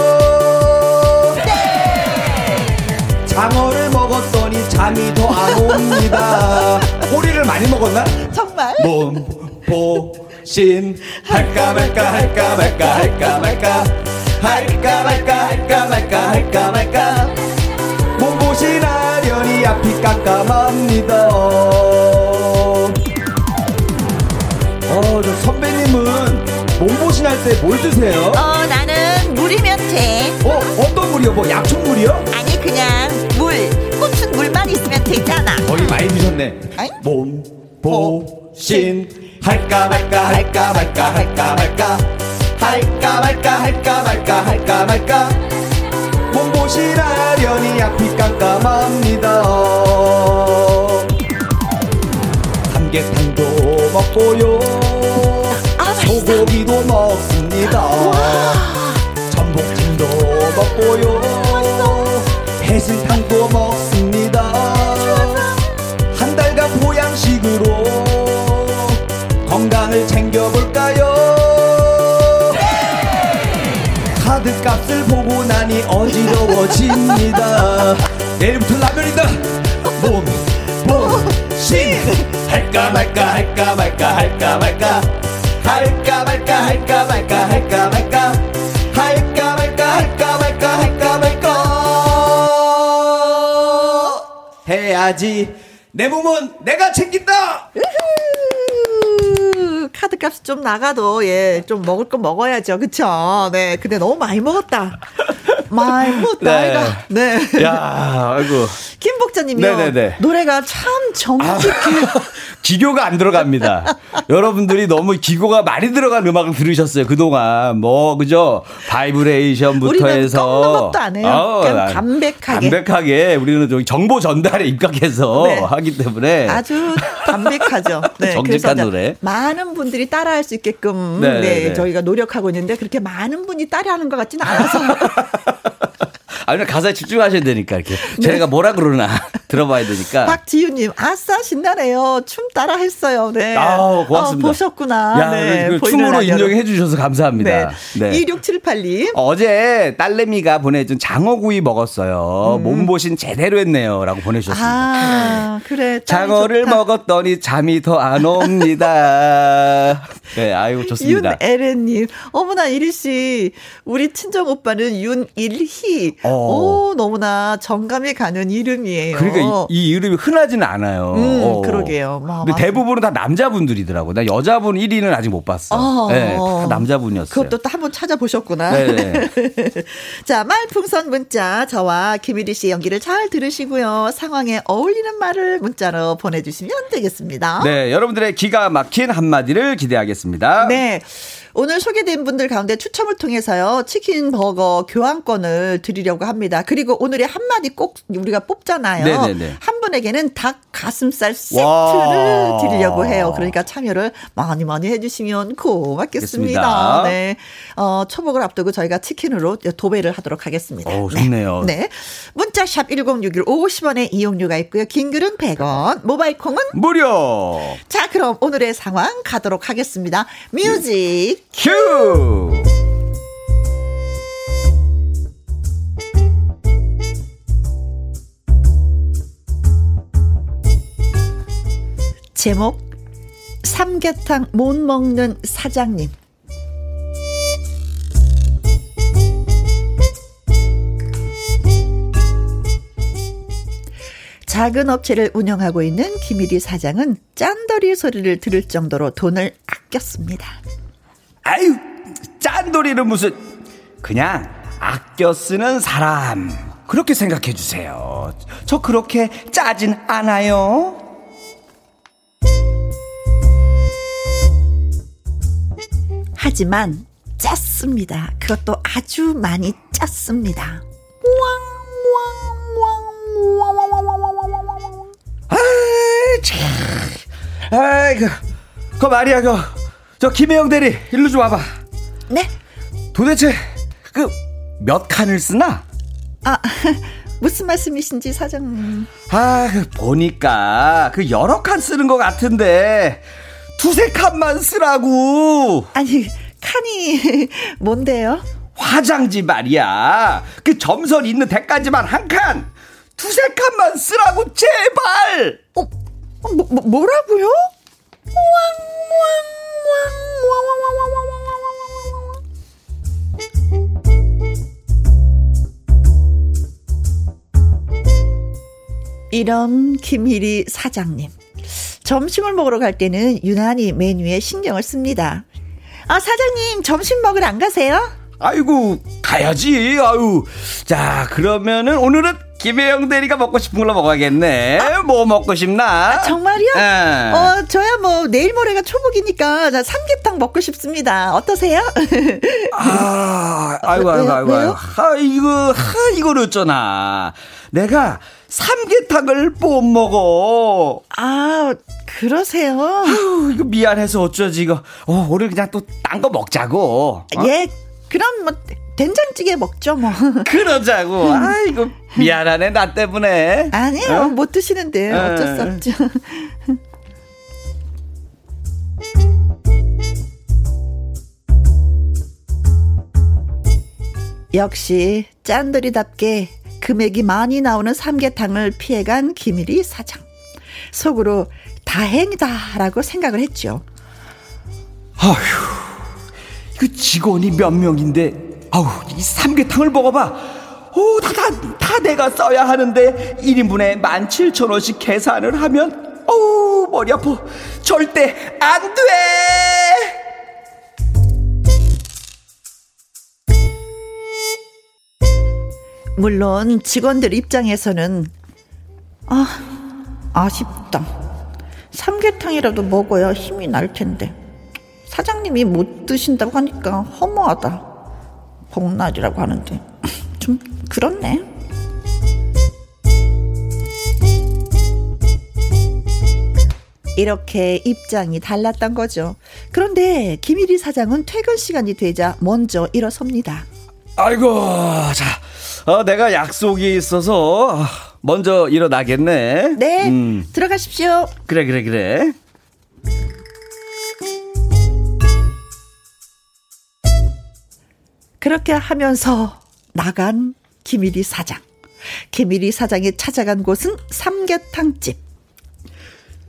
네! 장어를 먹었더니 잠이 더 안 옵니다 꼬리를 많이 먹었나? 정말? 몸보신 할까 말까 할까 말까 할까 말까 할까 말까 할까 말까 할까 말까 몸보신 하려니 앞이 깜깜합니다 어 저 선배님은 몸보신 할 때 뭘 드세요? 어 나는 물이면 돼. 어 어떤 물이요? 뭐 약초물이요? 아니 그냥 물 꽃은 물만 있으면 되잖아. 거의 많이 드셨네. 몸보신. 할까 말까 할까 말까 할까 말까. 할까 말까 할까 말까 할까 말까. 몸보신 하려니 앞이 깜깜합니다. 삼계탕도 먹고요. 아, 소고기도 먹습니다. 전복찜도 먹고요. 해슬탕도 먹습니다. 한 달간 보양식으로 건강을 챙겨볼까요? 카드값을 보고 나니 어지러워집니다. 내일부터 라면이다. 몸, 몸, 신. 할까 말까 할까 말까 할까 말까 할까 말까 할까 말까 할까 말까. 할까 말까 할까 말까 할까 말까. 해야지. 내 몸은 내가 챙긴다 카드값이 좀 나가도 예 좀 먹을 거 먹어야죠. 그쵸? 네. 근데 너무 많이 먹었다. 많이 먹었다. 네. 네. 야 아이고. 김복자님이요. 네네네. 노래가 참 정직해 아, 기교가 안 들어갑니다. 여러분들이 너무 기교가 많이 들어간 음악을 들으셨어요 그동안. 뭐 그죠? 바이브레이션부터 해서. 것도 안 해요. 어, 그냥 담백하게. 담백하게. 우리는 정보 전달에 입각해서 네. 하기 때문에. 아주 담백하죠. 네, 정직한 노래. 많은 분들 이 따라할 수 있게끔 네, 네, 네, 저희가 노력하고 있는데 그렇게 많은 분이 따라하는 것 같지는 않아서. 아니 가사에 집중하셔야 되니까 이렇게 네. 제가 뭐라 그러나 들어봐야 되니까. 박지윤님 아싸 신나네요. 춤 따라 했어요. 네. 아 고맙습니다. 어, 보셨구나. 야, 네. 그 춤으로 인정해 주셔서 감사합니다. 네. 네. 2678님. 어제 딸내미가 보내준 장어구이 먹었어요. 음. 몸보신 제대로 했네요 라고 보내주셨습니다. 아 그래. 장어를 좋다. 먹었더니 잠이 더 안 옵니다. 네, 아유 좋습니다. 윤에렌님, 어머나 이리 씨, 우리 친정 오빠는 윤일희. 어. 오 너무나 정감이 가는 이름이에요. 그러니까 이, 이 이름이 흔하지는 않아요. 음, 어. 그러게요. 와, 근데 맞습니다. 대부분은 다 남자분들이더라고. 나 여자분 1위는 아직 못 봤어. 어. 네, 다 남자분이었어요. 그것도 또 한번 찾아보셨구나. 네. 자, 말풍선 문자 저와 김일희 씨 연기를 잘 들으시고요. 상황에 어울리는 말을 문자로 보내주시면 되겠습니다. 네, 여러분들의 기가 막힌 한마디를 기대하겠습니다. 네. 오늘 소개된 분들 가운데 추첨을 통해서요. 치킨 버거 교환권을 드리려고 합니다. 그리고 오늘의 한마디 꼭 우리가 뽑잖아요. 네네네. 한 분에게는 닭 가슴살 세트를 와. 드리려고 해요. 그러니까 참여를 많이 많이 해주시면 고맙겠습니다. 네. 어, 초복을 앞두고 저희가 치킨으로 도배를 하도록 하겠습니다. 오, 좋네요. 네. 네. 문자샵 1061 50원의 이용료가 있고요. 긴 글은 100원, 모바일 콩은 무료. 자, 그럼 오늘의 상황 가도록 하겠습니다. 뮤직 큐! 제목 삼계탕 못 먹는 사장님 작은 업체를 운영하고 있는 김일희 사장은 짠더리 소리를 들을 정도로 돈을 아꼈습니다. 아유, 짠돌이는 무슨 그냥 아껴 쓰는 사람 그렇게 생각해 주세요. 저 그렇게 짜진 않아요. 하지만 짰습니다. 그것도 아주 많이 짰습니다. 참. 아이, 그, 그 말이야, 그, 저 김혜영 대리 일로 좀 와봐. 네? 도대체 그 몇 칸을 쓰나? 아 무슨 말씀이신지 사장님. 아그 보니까 그 여러 칸 쓰는 것 같은데 두세 칸만 쓰라고. 아니, 칸이 뭔데요? 화장지 말이야. 그 점선 있는 데까지만 한 칸. 두세 칸만 쓰라고 제발. 어, 뭐, 뭐 뭐라고요? 이런 김일이 사장님. 점심을 먹으러 갈 때는 유난히 메뉴에 신경을 씁니다. 아, 사장님, 점심 먹으러 안 가세요? 아이고, 가야지. 아유. 자, 그러면은 오늘은 김혜영 대리가 먹고 싶은 걸로 먹어야겠네. 아, 뭐 먹고 싶나? 아, 정말요? 네. 어, 저야 뭐 내일 모레가 초복이니까 나 삼계탕 먹고 싶습니다. 어떠세요? 아, 아이고, 아이고, 아이고, 아이고. 아, 이거, 하, 이거를 어쩌나. 내가 삼계탕을 못 먹어. 아, 그러세요? 아유, 이거 미안해서 어쩌지, 이거. 어, 오늘 그냥 또 딴 거 먹자고. 어? 예, 그럼 뭐, 된장찌개 먹죠, 뭐. 그러자고. 아이고, 미안하네, 나 때문에. 아니요, 어? 못 드시는데요. 어쩔 수 어. 없죠. 역시 짠돌이답게 금액이 많이 나오는 삼계탕을 피해간 김일이 사장. 속으로 다행이다라고 생각을 했죠. 아휴, 그 직원이 몇 명인데, 아우, 이 삼계탕을 먹어봐. 오, 다, 다, 다 내가 써야 하는데, 1인분에 17,000원씩 계산을 하면, 어우, 머리 아파. 절대 안 돼! 물론 직원들 입장에서는 아 아쉽다. 삼계탕이라도 먹어야 힘이 날 텐데. 사장님이 못 드신다고 하니까 허무하다. 복날이라고 하는데. 좀 그렇네. 이렇게 입장이 달랐던 거죠. 그런데 김일희 사장은 퇴근 시간이 되자 먼저 일어섭니다. 아이고, 자, 어, 내가 약속이 있어서 먼저 일어나겠네. 네, 음. 들어가십시오. 그래, 그래, 그래. 그렇게 하면서 나간 김일희 사장. 김일희 사장이 찾아간 곳은 삼계탕집.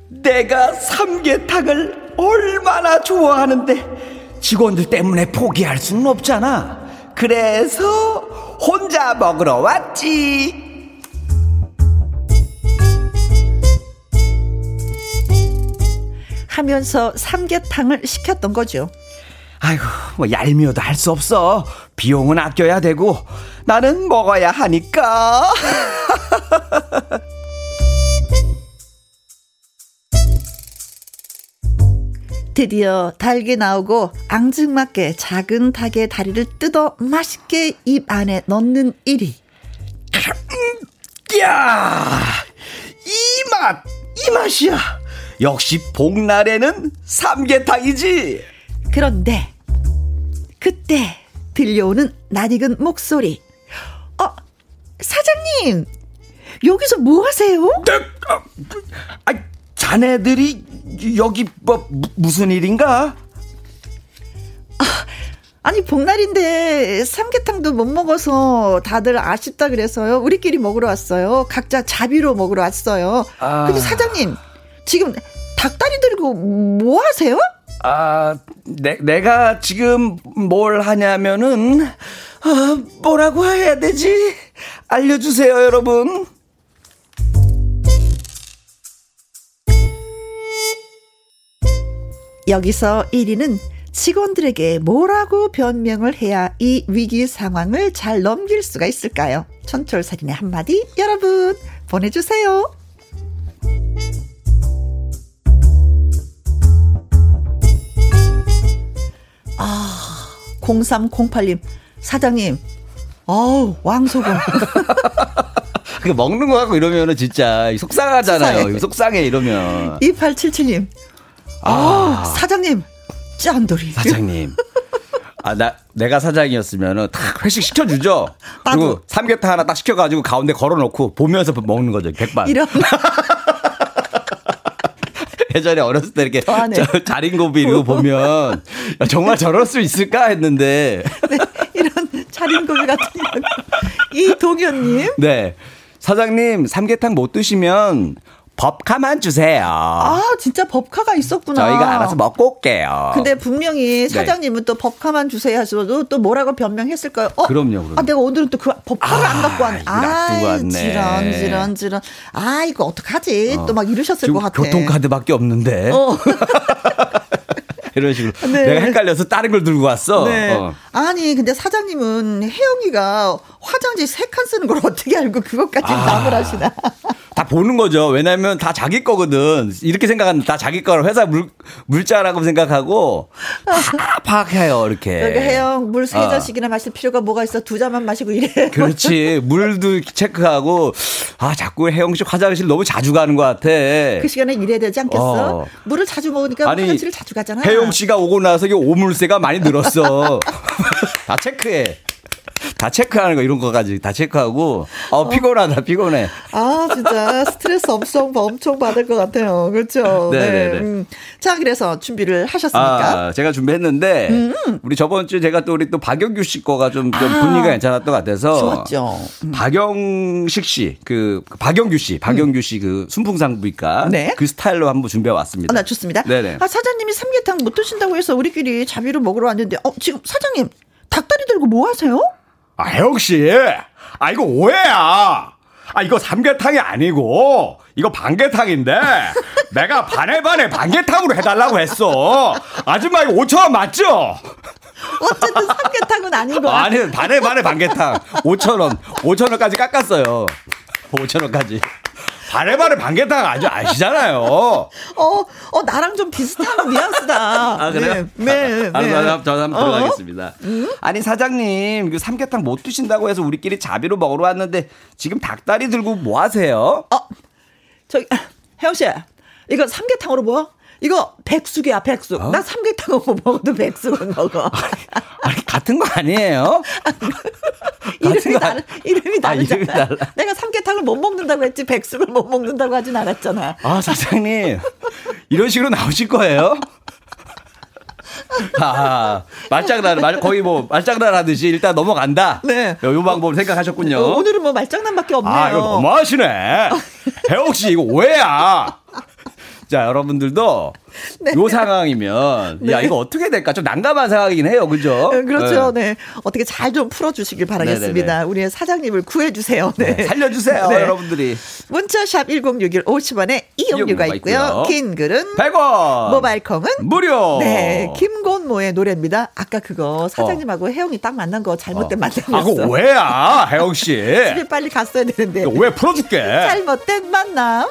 내가 삼계탕을 얼마나 좋아하는데 직원들 때문에 포기할 수는 없잖아. 그래서 혼자 먹으러 왔지. 하면서 삼계탕을 시켰던 거죠. 아이고, 뭐 얄미워도 할 수 없어. 비용은 아껴야 되고 나는 먹어야 하니까. 드디어 달게 나오고 앙증맞게 작은 닭의 다리를 뜯어 맛있게 입 안에 넣는 일이. 야, 이 맛, 이 맛이야. 역시 복날에는 삼계탕이지. 그런데 그때 들려오는 낯익은 목소리. 어, 사장님, 여기서 뭐 하세요? 아, 자네들이 여기 뭐 무슨 일인가? 아, 아니 복날인데 삼계탕도 못 먹어서 다들 아쉽다 그래서요. 우리끼리 먹으러 왔어요. 각자 자비로 먹으러 왔어요. 아. 근데 사장님 지금 닭다리 들고 뭐 하세요? 아, 내, 내가 지금 뭘 하냐면은 아, 뭐라고 해야 되지? 알려주세요, 여러분. 여기서 1위는 직원들에게 뭐라고 변명을 해야 이 위기 상황을 잘 넘길 수가 있을까요? 천철살인의 한마디 여러분 보내주세요. 아, 0308님, 사장님, 어우, 왕소금. 그 먹는 거 갖고 이러면은 진짜 속상하잖아요. 속상해, 속상해 이러면. 2877님, 아, 사장님, 짠돌이. 사장님. 아, 나, 내가 사장이었으면은 딱 회식 시켜주죠. 그리고 삼계탕 하나 딱 시켜가지고 가운데 걸어놓고 보면서 먹는 거죠. 백반. 이런. 예전에 어렸을 때 이렇게 저, 자린고비 이거 보면 야, 정말 저럴 수 있을까 했는데. 네, 이런 자린고비 같은 거. 이동현님. 네. 사장님, 삼계탕 못 드시면 법카만 주세요. 아, 진짜 법카가 있었구나. 저희가 알아서 먹고 올게요. 근데 분명히 네. 사장님은 네. 또 법카만 주세요 하셔도 또 뭐라고 변명했을까요? 어? 그럼요, 그럼요. 아, 내가 오늘은 또 그 법카를 아, 안 갖고 왔네. 아. 지런, 지런, 지런. 아, 이거 어떡하지? 어. 또막 이러셨을 것 같아. 교통카드밖에 없는데. 어. 이런 식으로. 네. 내가 헷갈려서 다른 걸 들고 왔어. 네. 어. 아니, 근데 사장님은 혜영이가 화장지 세 칸 쓰는 걸 어떻게 알고 그것까지 아. 남을 하시나. 다 보는 거죠. 왜냐면 다 자기 거거든. 이렇게 생각하는 다 자기 거를 회사 물, 물자라고 생각하고 다 파악해요. 이렇게. 여기 혜영 물세 어. 잔씩이나 마실 필요가 뭐가 있어. 두 잔만 마시고 이래. 그렇지. 물도 체크하고 아, 자꾸 혜영 씨 화장실 너무 자주 가는 것 같아. 그 시간에 일해야 되지 않겠어? 어. 물을 자주 먹으니까 아니, 화장실을 자주 가잖아. 혜영 씨가 오고 나서 오물세가 많이 늘었어. 다 체크해. 다 체크하는 거 이런 거까지 다 체크하고 어, 어. 피곤하다 피곤해. 아 진짜 스트레스 엄청 엄청 받을 것 같아요. 그렇죠. 네. 음. 자 그래서 준비를 하셨습니까? 아, 제가 준비했는데 음. 우리 저번 주 제가 또 우리 또 박영규 씨 거가 좀, 좀 아. 분위기가 괜찮았던 것 같아서 좋았죠. 음. 박영식 씨, 그 박영규 씨, 박영규 씨 그 순풍산부인과 네. 그 스타일로 한번 준비해 왔습니다. 아, 나 좋습니다. 네네. 아 사장님이 삼계탕 못 드신다고 해서 우리끼리 자비로 먹으러 왔는데 어 지금 사장님 닭다리 들고 뭐 하세요? 아, 혜영 씨. 아, 이거 오해야. 아, 이거 삼계탕이 아니고, 이거 반계탕인데, 내가 반에 반에 반계탕으로 해달라고 했어. 아줌마 이거 5천원 맞죠? 어쨌든 삼계탕은 아니고. 아니, 반에 반에 반계탕. 5천원. 5천원까지 깎았어요. 5천원까지. 바레바레 반개탕 아주 아시잖아요. 어, 어, 나랑 좀 비슷한 뉘앙스다. 아, 그래요? 네, 네. 아, 네. 저, 저 한번 어? 들어가겠습니다. 음? 아니, 사장님, 그 삼계탕 못 드신다고 해서 우리끼리 자비로 먹으러 왔는데 지금 닭다리 들고 뭐 하세요? 어, 저기, 혜영 씨, 이거 삼계탕으로 뭐? 이거 백숙이야 백숙. 어? 나 삼계탕 못 먹어도 백숙은 먹어. 아니, 같은 거 아니에요? 이름이 다르 이름이 다르잖아. 아, 이름이 달라. 내가 삼계탕을 못 먹는다고 했지 백숙을 못 먹는다고 하진 않았잖아. 아 사장님 이런 식으로 나오실 거예요? 아, 말장난, 말, 거의 뭐, 말장난 하듯이 일단 넘어간다. 네. 요 방법을 생각하셨군요. 어, 오늘은 뭐 말장난밖에 없네요. 아, 이거 너무하시네. 혜옥 씨, 이거 오해야. 자, 여러분들도 네. 요 상황이면 네. 야 이거 어떻게 될까 좀 난감한 상황이긴 해요, 그죠? 네, 그렇죠, 네. 네. 어떻게 잘 좀 풀어주시길 바라겠습니다. 우리의 사장님을 구해주세요. 네, 네 살려주세요, 네. 여러분들이. 문자샵 1061 50원에 이용료가 있고요. 있고요. 긴 글은 100원, 모바일 콩은 무료. 네, 김곤모의 노래입니다. 아까 그거 사장님하고 어. 혜영이 딱 만난 거 잘못된 어. 만남이었어. 아, 그 왜야, 혜영 씨? 집에 빨리 갔어야 되는데. 왜 풀어줄게? 잘못된 만남.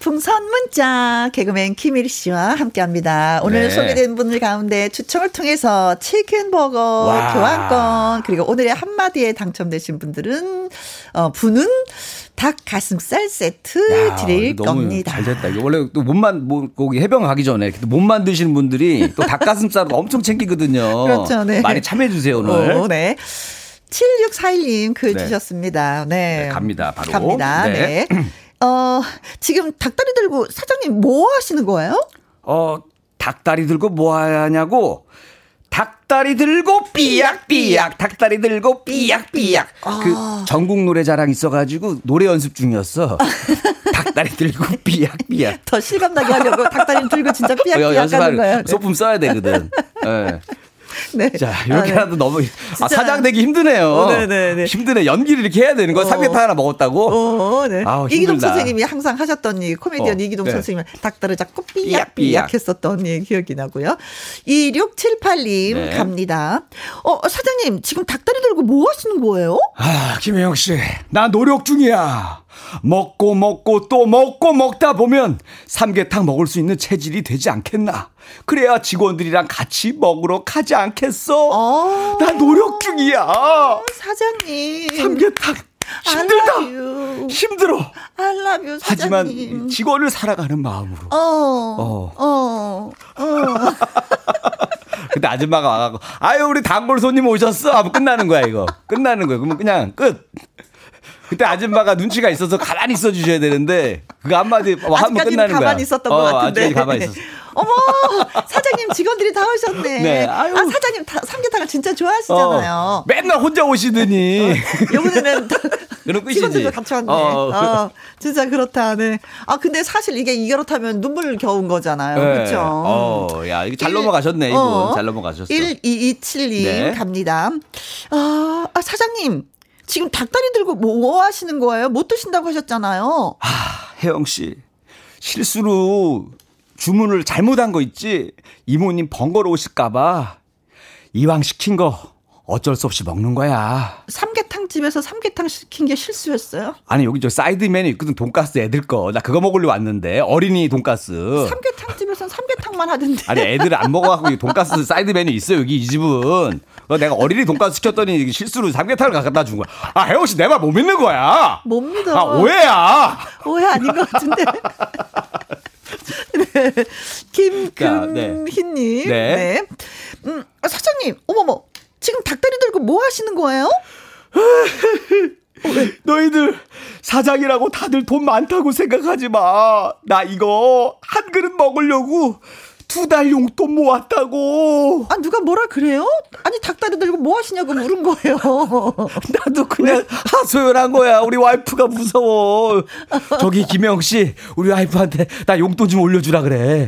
풍선 문자 개그맨 김일 씨와 함께합니다. 오늘 네. 소개된 분들 가운데 추첨을 통해서 치킨 버거 와. 교환권 그리고 오늘의 한마디에 당첨되신 분들은 어, 분은 닭 가슴살 세트 야, 드릴 겁니다. 잘 됐다. 이거 원래 또 몸만 뭐 거기 해병 가기 전에 못 만드시는 분들이 또 닭 가슴살을 엄청 챙기거든요. 그렇죠. 네. 많이 참여해 주세요 오늘. 오, 네. 7641님 글 네. 주셨습니다. 네. 네. 갑니다. 바로. 갑니다. 네. 네. 어, 지금 닭다리 들고 사장님 뭐 하시는 거예요? 어, 닭다리 들고 뭐 하냐고? 닭다리 들고 삐약삐약 닭다리 들고 삐약삐약 아. 그 전국 노래 자랑 있어가지고 노래 연습 중이었어 닭다리 들고 삐약삐약 더 실감나게 하려고 닭다리 들고 진짜 삐약삐약 하는 거예요 소품 써야 되거든 네. 네. 자, 이렇게라도 아, 네. 너무 아, 사장 되기 힘드네요. 어, 네네네. 네. 힘드네. 연기를 이렇게 해야 되는 거. 어. 삼계탕 하나 먹었다고? 어, 네. 아, 이기동 선생님이 항상 하셨던 이 코미디언 어, 이기동 네. 선생님 닭다리 잡고 삐약삐약 했었던 예, 기억이 나고요. 2678님 네. 갑니다. 어, 사장님, 지금 닭다리 들고 뭐 하시는 거예요? 아, 김혜영 씨. 나 노력 중이야. 먹고 먹고 또 먹고 먹다 보면 삼계탕 먹을 수 있는 체질이 되지 않겠나. 그래야 직원들이랑 같이 먹으러 가지 않겠어? 어. 나 노력 중이야. 사장님. 삼계탕 힘들다. 힘들어. I love you, 하지만 직원을 살아가는 마음으로. 어. 어. 어. 어. 그때 아줌마가 와가고 아유 우리 단골 손님 오셨어 하면 끝나는 거야 이거 끝나는 거야 그러면 그냥 끝 그때 아줌마가 눈치가 있어서 가만히 있어 주셔야 되는데 그 한마디 뭐 하면 끝나는 거야. 가만히 있었던 어, 것 같은데. 가만히 있었어. 어머 사장님 직원들이 다 오셨네. 네. 아유. 아 사장님 다, 삼계탕을 진짜 좋아하시잖아요. 어, 맨날 혼자 오시더니. 이번에는 그런 직원들도 같이 왔네. 어, 어, 진짜 그렇다. 네. 아 근데 사실 이게 이렇다면 눈물 겨운 거잖아요. 네. 그렇죠. 어, 야 이거 잘 1, 넘어가셨네 이분. 어, 잘 넘어가셨어. 1227님 네. 갑니다. 아, 아 사장님. 지금 닭다리 들고 뭐 하시는 거예요? 못 드신다고 하셨잖아요. 아, 혜영 씨. 실수로 주문을 잘못한 거 있지? 이모님 번거로우실까봐 이왕 시킨 거 어쩔 수 없이 먹는 거야. 삼계탕 집에서 삼계탕 시킨 게 실수였어요? 아니 여기 저 사이드 메뉴 있거든 돈가스 애들 거. 나 그거 먹으려 왔는데 어린이 돈가스. 삼계탕 집에서는 삼계탕만 하던데. 아니 애들은 안 먹어갖고 돈가스 사이드 메뉴 있어 여기 이 집은. 내가 어린이 돈가스 시켰더니 실수로 삼계탕을 갖다 준 거야. 아 혜원 씨 내 말 못 믿는 거야. 못 믿어. 아 오해야. 오해 아닌 것 같은데. 네. 김금희님. 네. 네. 네. 음, 사장님, 어머머. 지금 닭다리 들고 뭐 하시는 거예요? 너희들 사장이라고 다들 돈 많다고 생각하지 마. 나 이거 한 그릇 먹으려고 두 달 용돈 모았다고. 아 누가 뭐라 그래요? 아니 닭다리 들고 뭐 하시냐고 물은 거예요. 나도 그냥 하소연한 거야. 우리 와이프가 무서워. 저기 김영 씨, 우리 와이프한테 나 용돈 좀 올려주라 그래.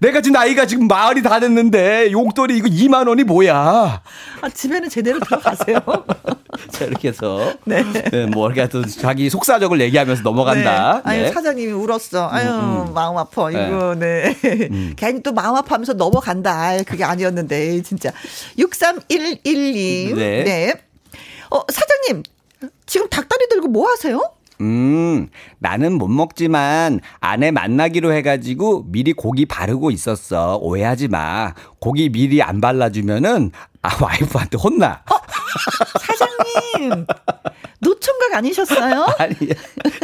내가 지금 나이가 지금 마흔이 다 됐는데 용돈이 이거 2만 원이 뭐야? 아, 집에는 제대로 들어가세요. 자, 이렇게 해서. 네. 네 뭐, 이렇게 또 자기 속사적을 얘기하면서 넘어간다. 네. 아유, 네. 사장님이 울었어. 아유, 음, 음. 마음 아파. 네. 이거, 네. 음. 괜히 또 마음 아파 하면서 넘어간다. 아유, 그게 아니었는데, 진짜. 6311님. 네. 네. 어, 사장님. 지금 닭다리 들고 뭐 하세요? 음, 나는 못 먹지만 아내 만나기로 해가지고 미리 고기 바르고 있었어. 오해하지 마. 고기 미리 안 발라주면은 아, 와이프한테 혼나. 어? 사장님. 노총각 아니셨어요? 아니,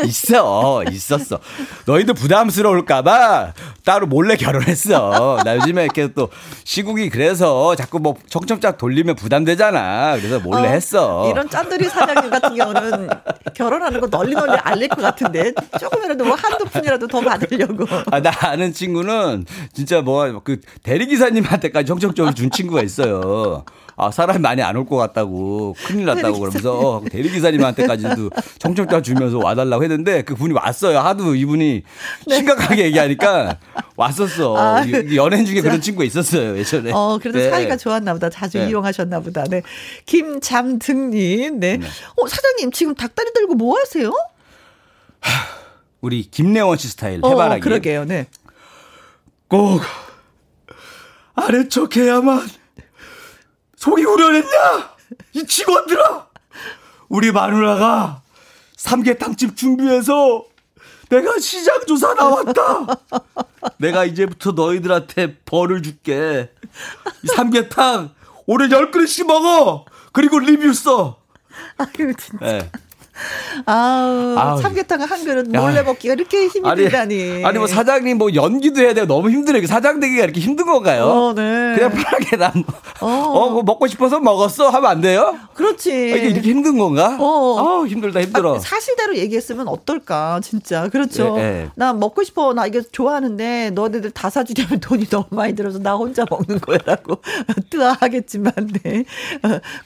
있어. 있었어. 너희도 부담스러울까봐 따로 몰래 결혼했어. 나 요즘에 이렇게 또 시국이 그래서 자꾸 뭐 청첩장 돌리면 부담되잖아. 그래서 몰래 어, 했어. 이런 짠돌이 사장님 같은 경우는 결혼하는 거 널리 널리 알릴 것 같은데 조금이라도 뭐 한두 푼이라도 더 받으려고. 아, 나 아는 친구는 진짜 뭐 그 대리기사님한테까지 청첩장을 준 친구가 있어요. 아, 사람이 많이 안 올 것 같다고 큰일 났다고 그러면서 대리기사님한테까지도 청첩장 주면서 와달라고 했는데 그 분이 왔어요. 하도 이분이 네. 심각하게 얘기하니까 왔었어. 아, 연예인 중에 그런 친구가 있었어요. 예전에. 어, 그래도 네. 사이가 좋았나 보다. 자주 네. 이용하셨나 보다. 네. 김잠등님. 네. 네. 어, 사장님 지금 닭다리 들고 뭐 하세요? 우리 김래원 씨 스타일 어, 해바라기. 어, 그러게요. 네. 꼭 아래쪽 해야만 속이 우려냈냐? 이 직원들아! 우리 마누라가 삼계탕집 준비해서 내가 시장 조사 나왔다. 내가 이제부터 너희들한테 벌을 줄게. 이 삼계탕 오늘 열 그릇씩 먹어. 그리고 리뷰 써. 아유 진짜. 네. 아우, 아우 삼계탕 한 그릇 몰래 야. 먹기가 이렇게 힘이 아니, 들다니. 아니 뭐 사장님 뭐 연기도 해야 되고 너무 힘들어요. 사장 되기가 이렇게 힘든 건가요? 어, 네. 그냥 편하게 난 어. 어, 뭐 먹고 싶어서 먹었어 하면 안 돼요? 그렇지. 아, 이게 이렇게 힘든 건가? 어, 아, 힘들다 힘들어. 아, 사실대로 얘기했으면 어떨까 진짜 그렇죠. 네, 네. 나 먹고 싶어 나 이게 좋아하는데 너네들 다 사주려면 돈이 너무 많이 들어서 나 혼자 먹는 거라고 뜨아하겠지만 네.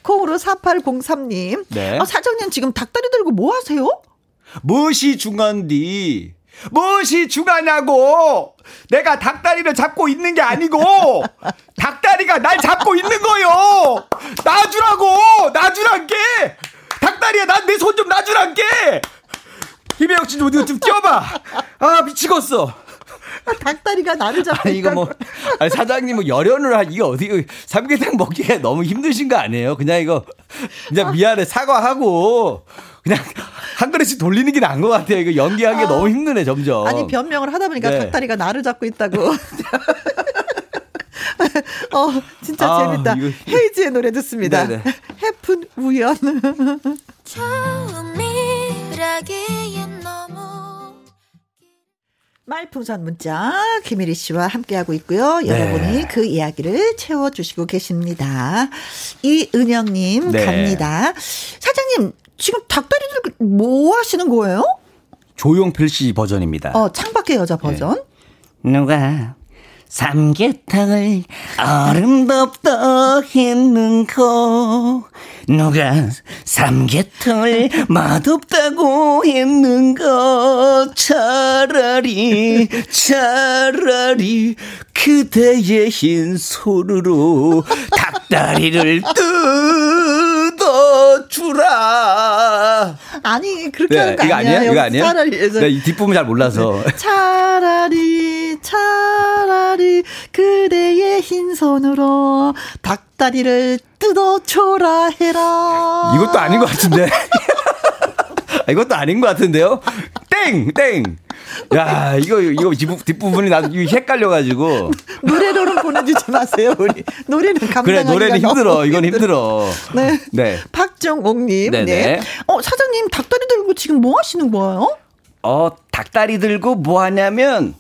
콩으로 4803님. 네. 아, 사장님 지금 닭다리 들고 뭐 하세요? 무엇이 중요한디? 무엇이 중요하냐고! 내가 닭다리를 잡고 있는 게 아니고, 닭다리가 날 잡고 있는 거요! 놔주라고! 놔주란게! 닭다리야, 난 내 손 좀 놔주란게! 김혜영 씨, 어디 좀 뛰어봐! 아, 미치겠어! 아, 닭다리가 나를 잡고 아니, 이거 뭐, 아니, 사장님 뭐 열연을 한, 이게 어디, 삼계탕 먹기가 너무 힘드신 거 아니에요? 그냥 이거, 그냥 미안해, 사과하고, 그냥 한 그릇씩 돌리는 게 나은 것 같아요. 이거 연기하기 아, 너무 힘드네, 점점. 아니, 변명을 하다 보니까 네. 닭다리가 나를 잡고 있다고. 어, 진짜 아, 재밌다. 이거, 헤이즈의 노래 듣습니다. 네네. 해픈 우연. 말풍선 문자 김일희 씨와 함께하고 있고요. 네. 여러분이 그 이야기를 채워주시고 계십니다. 이은영님 네. 갑니다. 사장님 지금 닭다리들 뭐 하시는 거예요? 조용필 씨 버전입니다. 어, 창밖의 여자 버전. 네. 누가 삼계탕을 아름답다 했는거 누가 삼계탕을 맛없다고 했는가 차라리 차라리 그대의 흰 손으로 닭다리를 뜯어주라. 아니 그렇게 네, 하는 거 아니야. 이거 아니야? 차라리 네, 이 뒷부분 잘 몰라서. 차라리 차라리 그대의 흰 손으로 닭다리를 뜯어줘라 해라. 이것도 아닌 것 같은데. 이것도 아닌 것 같은데요? 땡! 땡! 야, 이거, 이거 뒷부분이 나도 헷갈려가지고. 노래로는 보내주지 마세요, 우리. 노래는 감당 그래, 노래는 힘들어. 이건 힘들어. 네. 네. 박정옥님. 네네. 네. 어, 사장님, 닭다리 들고 지금 뭐 하시는 거예요? 어, 닭다리 들고 뭐 하냐면,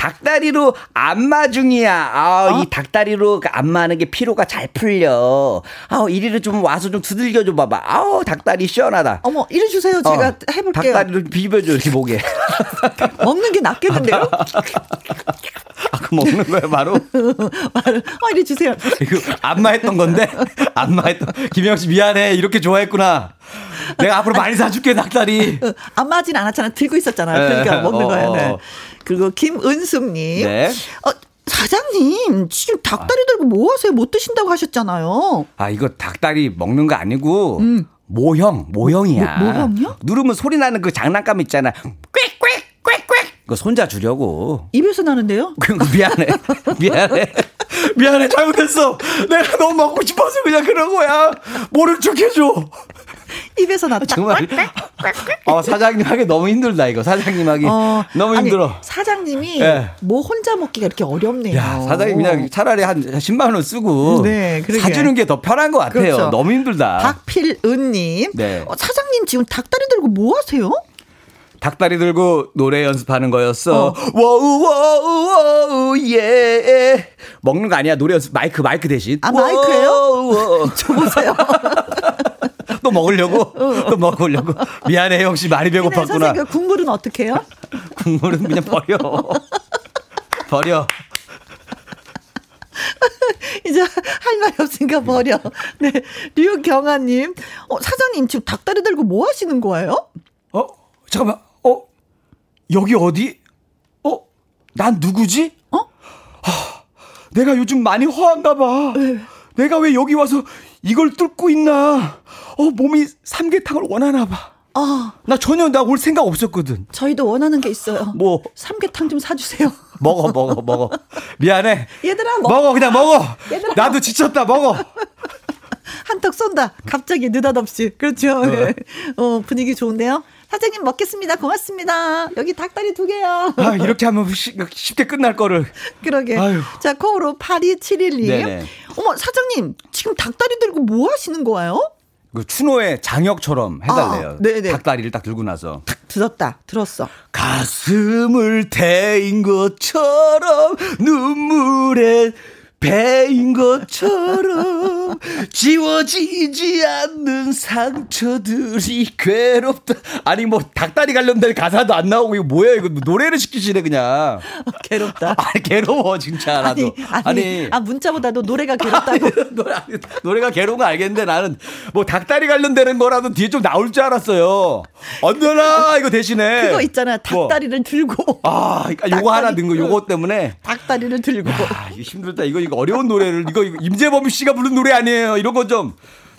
닭다리로 안마 중이야. 아, 어? 이 닭다리로 그 안마하는 게 피로가 잘 풀려. 아, 이리로 좀 와서 좀 두들겨 줘 봐봐. 아우, 닭다리 시원하다. 어머, 이리 주세요. 제가 어, 해볼게요. 닭다리로 비벼줘 이렇게 목에. 먹는 게 낫겠는데요? 아, 그 먹는 거야 바로. 어, 이리 주세요. 이거 안마했던 건데 안마했던 김영 씨 미안해 이렇게 좋아했구나. 내가 앞으로 많이 사줄게 닭다리. 안마하진 않았잖아. 들고 있었잖아. 그러니까 네. 먹는 어, 거야. 네. 어. 그리고 김은숙님. 네. 어, 사장님, 지금 닭다리 들고 뭐 하세요? 못 드신다고 하셨잖아요. 아, 이거 닭다리 먹는 거 아니고, 음. 모형, 모형이야. 뭐, 모형이요? 누르면 소리 나는 그 장난감 있잖아. 꽥꽥, 꽥꽥. 그거 손자 주려고. 입에서 나는데요? 미안해. 미안해. 미안해. 잘못했어. 내가 너무 먹고 싶어서 그냥 그런 거야. 모른 척 해줘. 입에서 났다. 정말. 어, 사장님 하기 너무 힘들다, 이거. 사장님 하기. 어, 너무 힘들어. 사장님이 네. 뭐 혼자 먹기가 이렇게 어렵네요. 야, 사장님 그냥 차라리 한 10만원 쓰고. 네, 사주는 게 더 편한 것 같아요. 그렇죠. 너무 힘들다. 박필은님. 네. 어, 사장님 지금 닭다리 들고 뭐 하세요? 닭다리 들고 노래 연습하는 거였어. 어. 워우 워우 워우 예. 먹는 거 아니야. 노래 연습 마이크 마이크 대신. 아 마이크예요? 저 보세요. 또 먹으려고? 또 먹으려고? 미안해, 혹시 많이 배고팠구나. 선생님, 그 국물은 어떻게 해요? 국물은 그냥 버려. 버려. 이제 할 말이 없으니까 버려. 네. 류경아님. 어, 사장님, 지금 닭다리 들고 뭐 하시는 거예요? 어? 잠깐만. 어? 여기 어디? 어? 난 누구지? 어? 하, 내가 요즘 많이 허한가 봐. 네. 내가 왜 여기 와서 이걸 뚫고 있나? 어, 몸이 삼계탕을 원하나 봐. 아. 나 전혀 나 올 생각 없었거든. 저희도 원하는 게 있어요. 뭐? 삼계탕 좀 사주세요. 먹어, 먹어, 먹어. 미안해. 얘들아, 먹어. 먹어, 그냥 먹어. 얘들아. 나도 지쳤다, 먹어. 한턱 쏜다. 갑자기 느닷없이. 그렇죠. 네. 어, 분위기 좋은데요? 사장님 먹겠습니다. 고맙습니다. 여기 닭다리 두 개요. 아, 이렇게 하면 쉽게 끝날 거를. 그러게. 아유. 자, 코로 8271님. 네네. 어머, 사장님, 지금 닭다리 들고 뭐 하시는 거예요? 그 추노의 장혁처럼 해달래요. 아, 네네. 닭다리를 딱 들고 나서. 탁 들었다. 들었어. 가슴을 대인 것처럼 눈물에 배인 것처럼 지워지지 않는 상처들이 괴롭다. 아니 뭐 닭다리 관련된 가사도 안 나오고 이거 뭐야 이거 노래를 시키시네 그냥. 괴롭다. 아니 괴로워 진짜 나도. 아니, 아니, 아니 아 문자보다도 노래가 괴롭다고. 노래, 노래 가 괴로운 거 알겠는데 나는 뭐 닭다리 관련되는 거라도 뒤에 좀 나올 줄 알았어요. 언제나 이거 대신에. 그거 있잖아 뭐. 닭다리를 뭐. 들고. 아 그러니까 요거 하나 든거 요거 때문에. 닭다리를 들고. 아 이거 힘들다 이거 이거 어려운 노래를 이거, 임재범 씨가 부른 노래 아니에요. 이런 거 좀.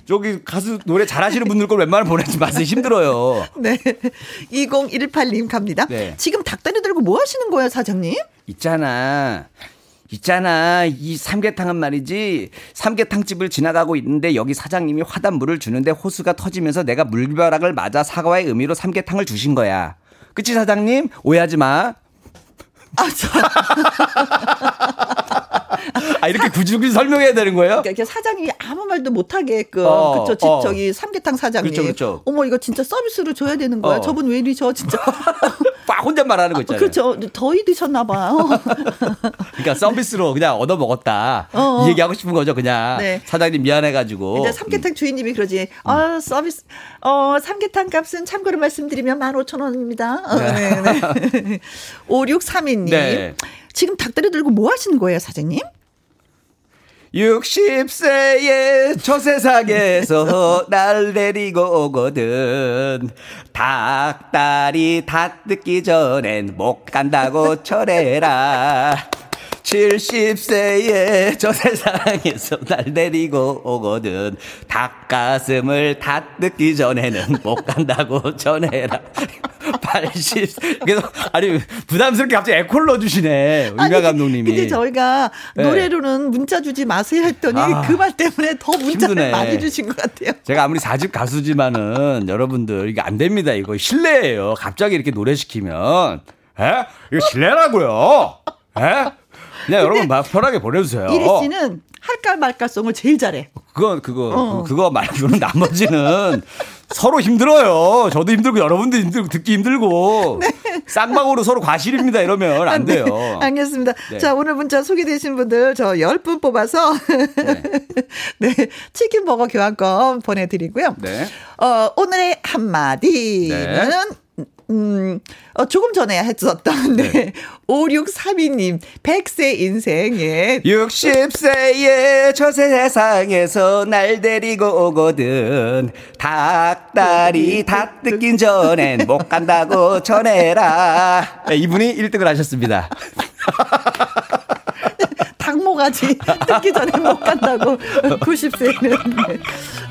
저기 가수 노래 잘하시는 분들 걸 웬만하면 보내지 마세요. 힘들어요. 네. 2018님 갑니다. 네. 지금 닭다리 들고 뭐 하시는 거예요, 사장님? 있잖아. 있잖아. 이 삼계탕은 말이지. 삼계탕집을 지나가고 있는데 여기 사장님이 화단물을 주는데 호수가 터지면서 내가 물벼락을 맞아 사과의 의미로 삼계탕을 주신 거야. 그치, 사장님? 오해하지 마. 아, 저. 아, 이렇게 굳이 설명해야 되는 거예요? 그러니까 사장이 아무 말도 못 하게끔. 어, 그쵸. 어. 저기 삼계탕 사장님. 그쵸, 그쵸. 어머, 이거 진짜 서비스로 줘야 되는 거야. 어. 저분 왜 이리 저 진짜. 꽉 혼잣말 하는 거 있잖아요. 그렇죠. 더위 드셨나 봐요. 그러니까 서비스로 그냥 얻어 먹었다. 어. 이 얘기하고 싶은 거죠, 그냥. 네. 사장님 미안해 가지고. 이제 삼계탕 주인님이 그러지. 음. 어, 서비스, 어, 삼계탕 값은 참고로 말씀드리면 15,000원입니다. 어, 네. 네. 5632님. 네. 지금 닭다리 들고 뭐 하시는 거예요, 사장님? 60세의 저 세상에서 날 데리고 오거든. 닭다리 다 뜯기 전엔 못 간다고 철해라. 70세에 저 세상에서 날 데리고 오거든 닭가슴을 다 뜯기 전에는 못 간다고 전해라 80 그래서 아니 부담스럽게 갑자기 에콜 넣어주시네 우리가 감독님이 근데 저희가 네. 노래로는 문자 주지 마세요 했더니 아, 그말 때문에 더 문자를 힘드네. 많이 주신 것 같아요 제가 아무리 사집 가수지만은 여러분들 이게 안 됩니다 이거 실례예요 갑자기 이렇게 노래 시키면 에? 이거 실례라고요 에? 그냥 여러분 막 편하게 보내주세요. 이리 씨는 할까 말까송을 제일 잘해. 그거 그거 어. 그거 말고는 나머지는 서로 힘들어요. 저도 힘들고 여러분도 힘들고 듣기 힘들고 네. 쌍방으로 서로 과실입니다. 이러면 안 돼요. 네, 알겠습니다. 네. 자 오늘 문자 소개되신 분들 저 10분 뽑아서 네. 네 치킨 버거 교환권 보내드리고요. 네. 어, 오늘의 한마디는 음, 어, 조금 전에 했었던, 네. 네. 5632님, 100세 인생에. 60세의 저 세상에서 날 데리고 오거든. 닭다리 다 뜯긴 전엔 못 간다고 전해라. 네, 이분이 1등을 하셨습니다. 닭모가지 뜯기 전에 못 간다고 90세는.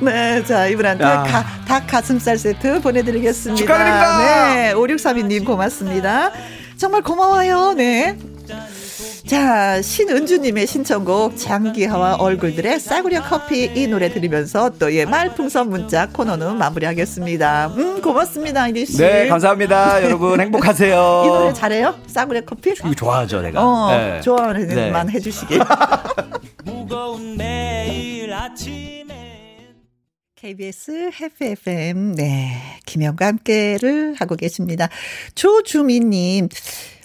네, 자 이분한테 가, 닭 가슴살 세트 보내드리겠습니다. 축하드립니다. 네, 5632님 고맙습니다. 정말 고마워요. 네. 자, 신은주님의 신청곡 장기하와 얼굴들의 싸구려 커피 이 노래 들으면서 또 예, 말풍선 문자 코너는 마무리하겠습니다. 음, 고맙습니다, 이리 씨. 네, 감사합니다. 여러분 행복하세요. 이 노래 잘해요? 싸구려 커피? 이거 좋아하죠, 내가. 어, 네. 좋아하는만 네. 해주시길. 무거운 매일 아침에 KBS 해피 FM 네 김영과 함께를 하고 계십니다. 조주미님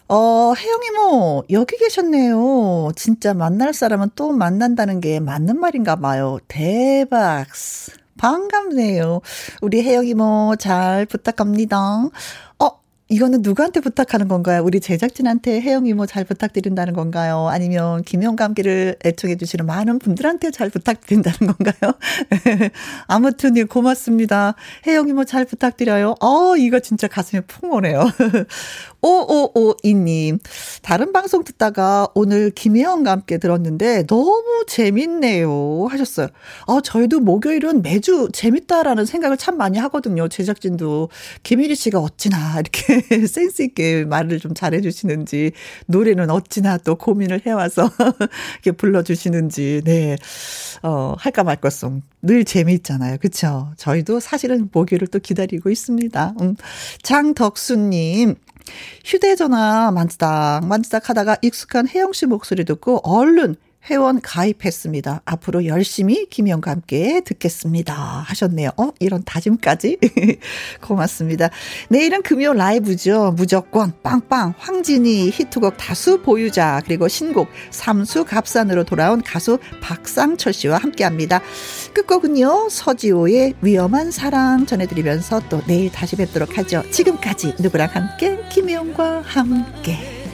어, 혜영이 뭐, 여기 계셨네요. 진짜 만날 사람은 또 만난다는 게 맞는 말인가 봐요. 대박. 반갑네요. 우리 혜영이 뭐, 잘 부탁합니다. 이거는 누구한테 부탁하는 건가요? 우리 제작진한테 혜영 이모 잘 부탁드린다는 건가요? 아니면 김영과 함께를 애청해 주시는 많은 분들한테 잘 부탁드린다는 건가요? 아무튼 예, 고맙습니다. 혜영 이모 잘 부탁드려요. 어, 이거 진짜 가슴에 푹 오네요. 5552님, 다른 방송 듣다가 오늘 김혜영과 함께 들었는데 너무 재밌네요. 하셨어요. 어, 저희도 목요일은 매주 재밌다라는 생각을 참 많이 하거든요. 제작진도. 김일희 씨가 어찌나 이렇게 센스 있게 말을 좀 잘해주시는지 노래는 어찌나 또 고민을 해와서 이렇게 불러주시는지 네 어, 할까 말까송 늘 재미있잖아요. 그쵸? 저희도 사실은 목요일을 또 기다리고 있습니다. 음. 장덕수님 휴대전화 만지작 만지작 하다가 익숙한 혜영 씨 목소리 듣고 얼른 회원 가입했습니다. 앞으로 열심히 김영과 함께 듣겠습니다. 하셨네요. 어, 이런 다짐까지. 고맙습니다. 내일은 금요 라이브죠. 무조건 빵빵 황진이 히트곡 다수 보유자 그리고 신곡 삼수 갑산으로 돌아온 가수 박상철 씨와 함께 합니다. 끝곡은요. 서지호의 위험한 사랑 전해드리면서 또 내일 다시 뵙도록 하죠. 지금까지 누구랑 함께 김영과 함께.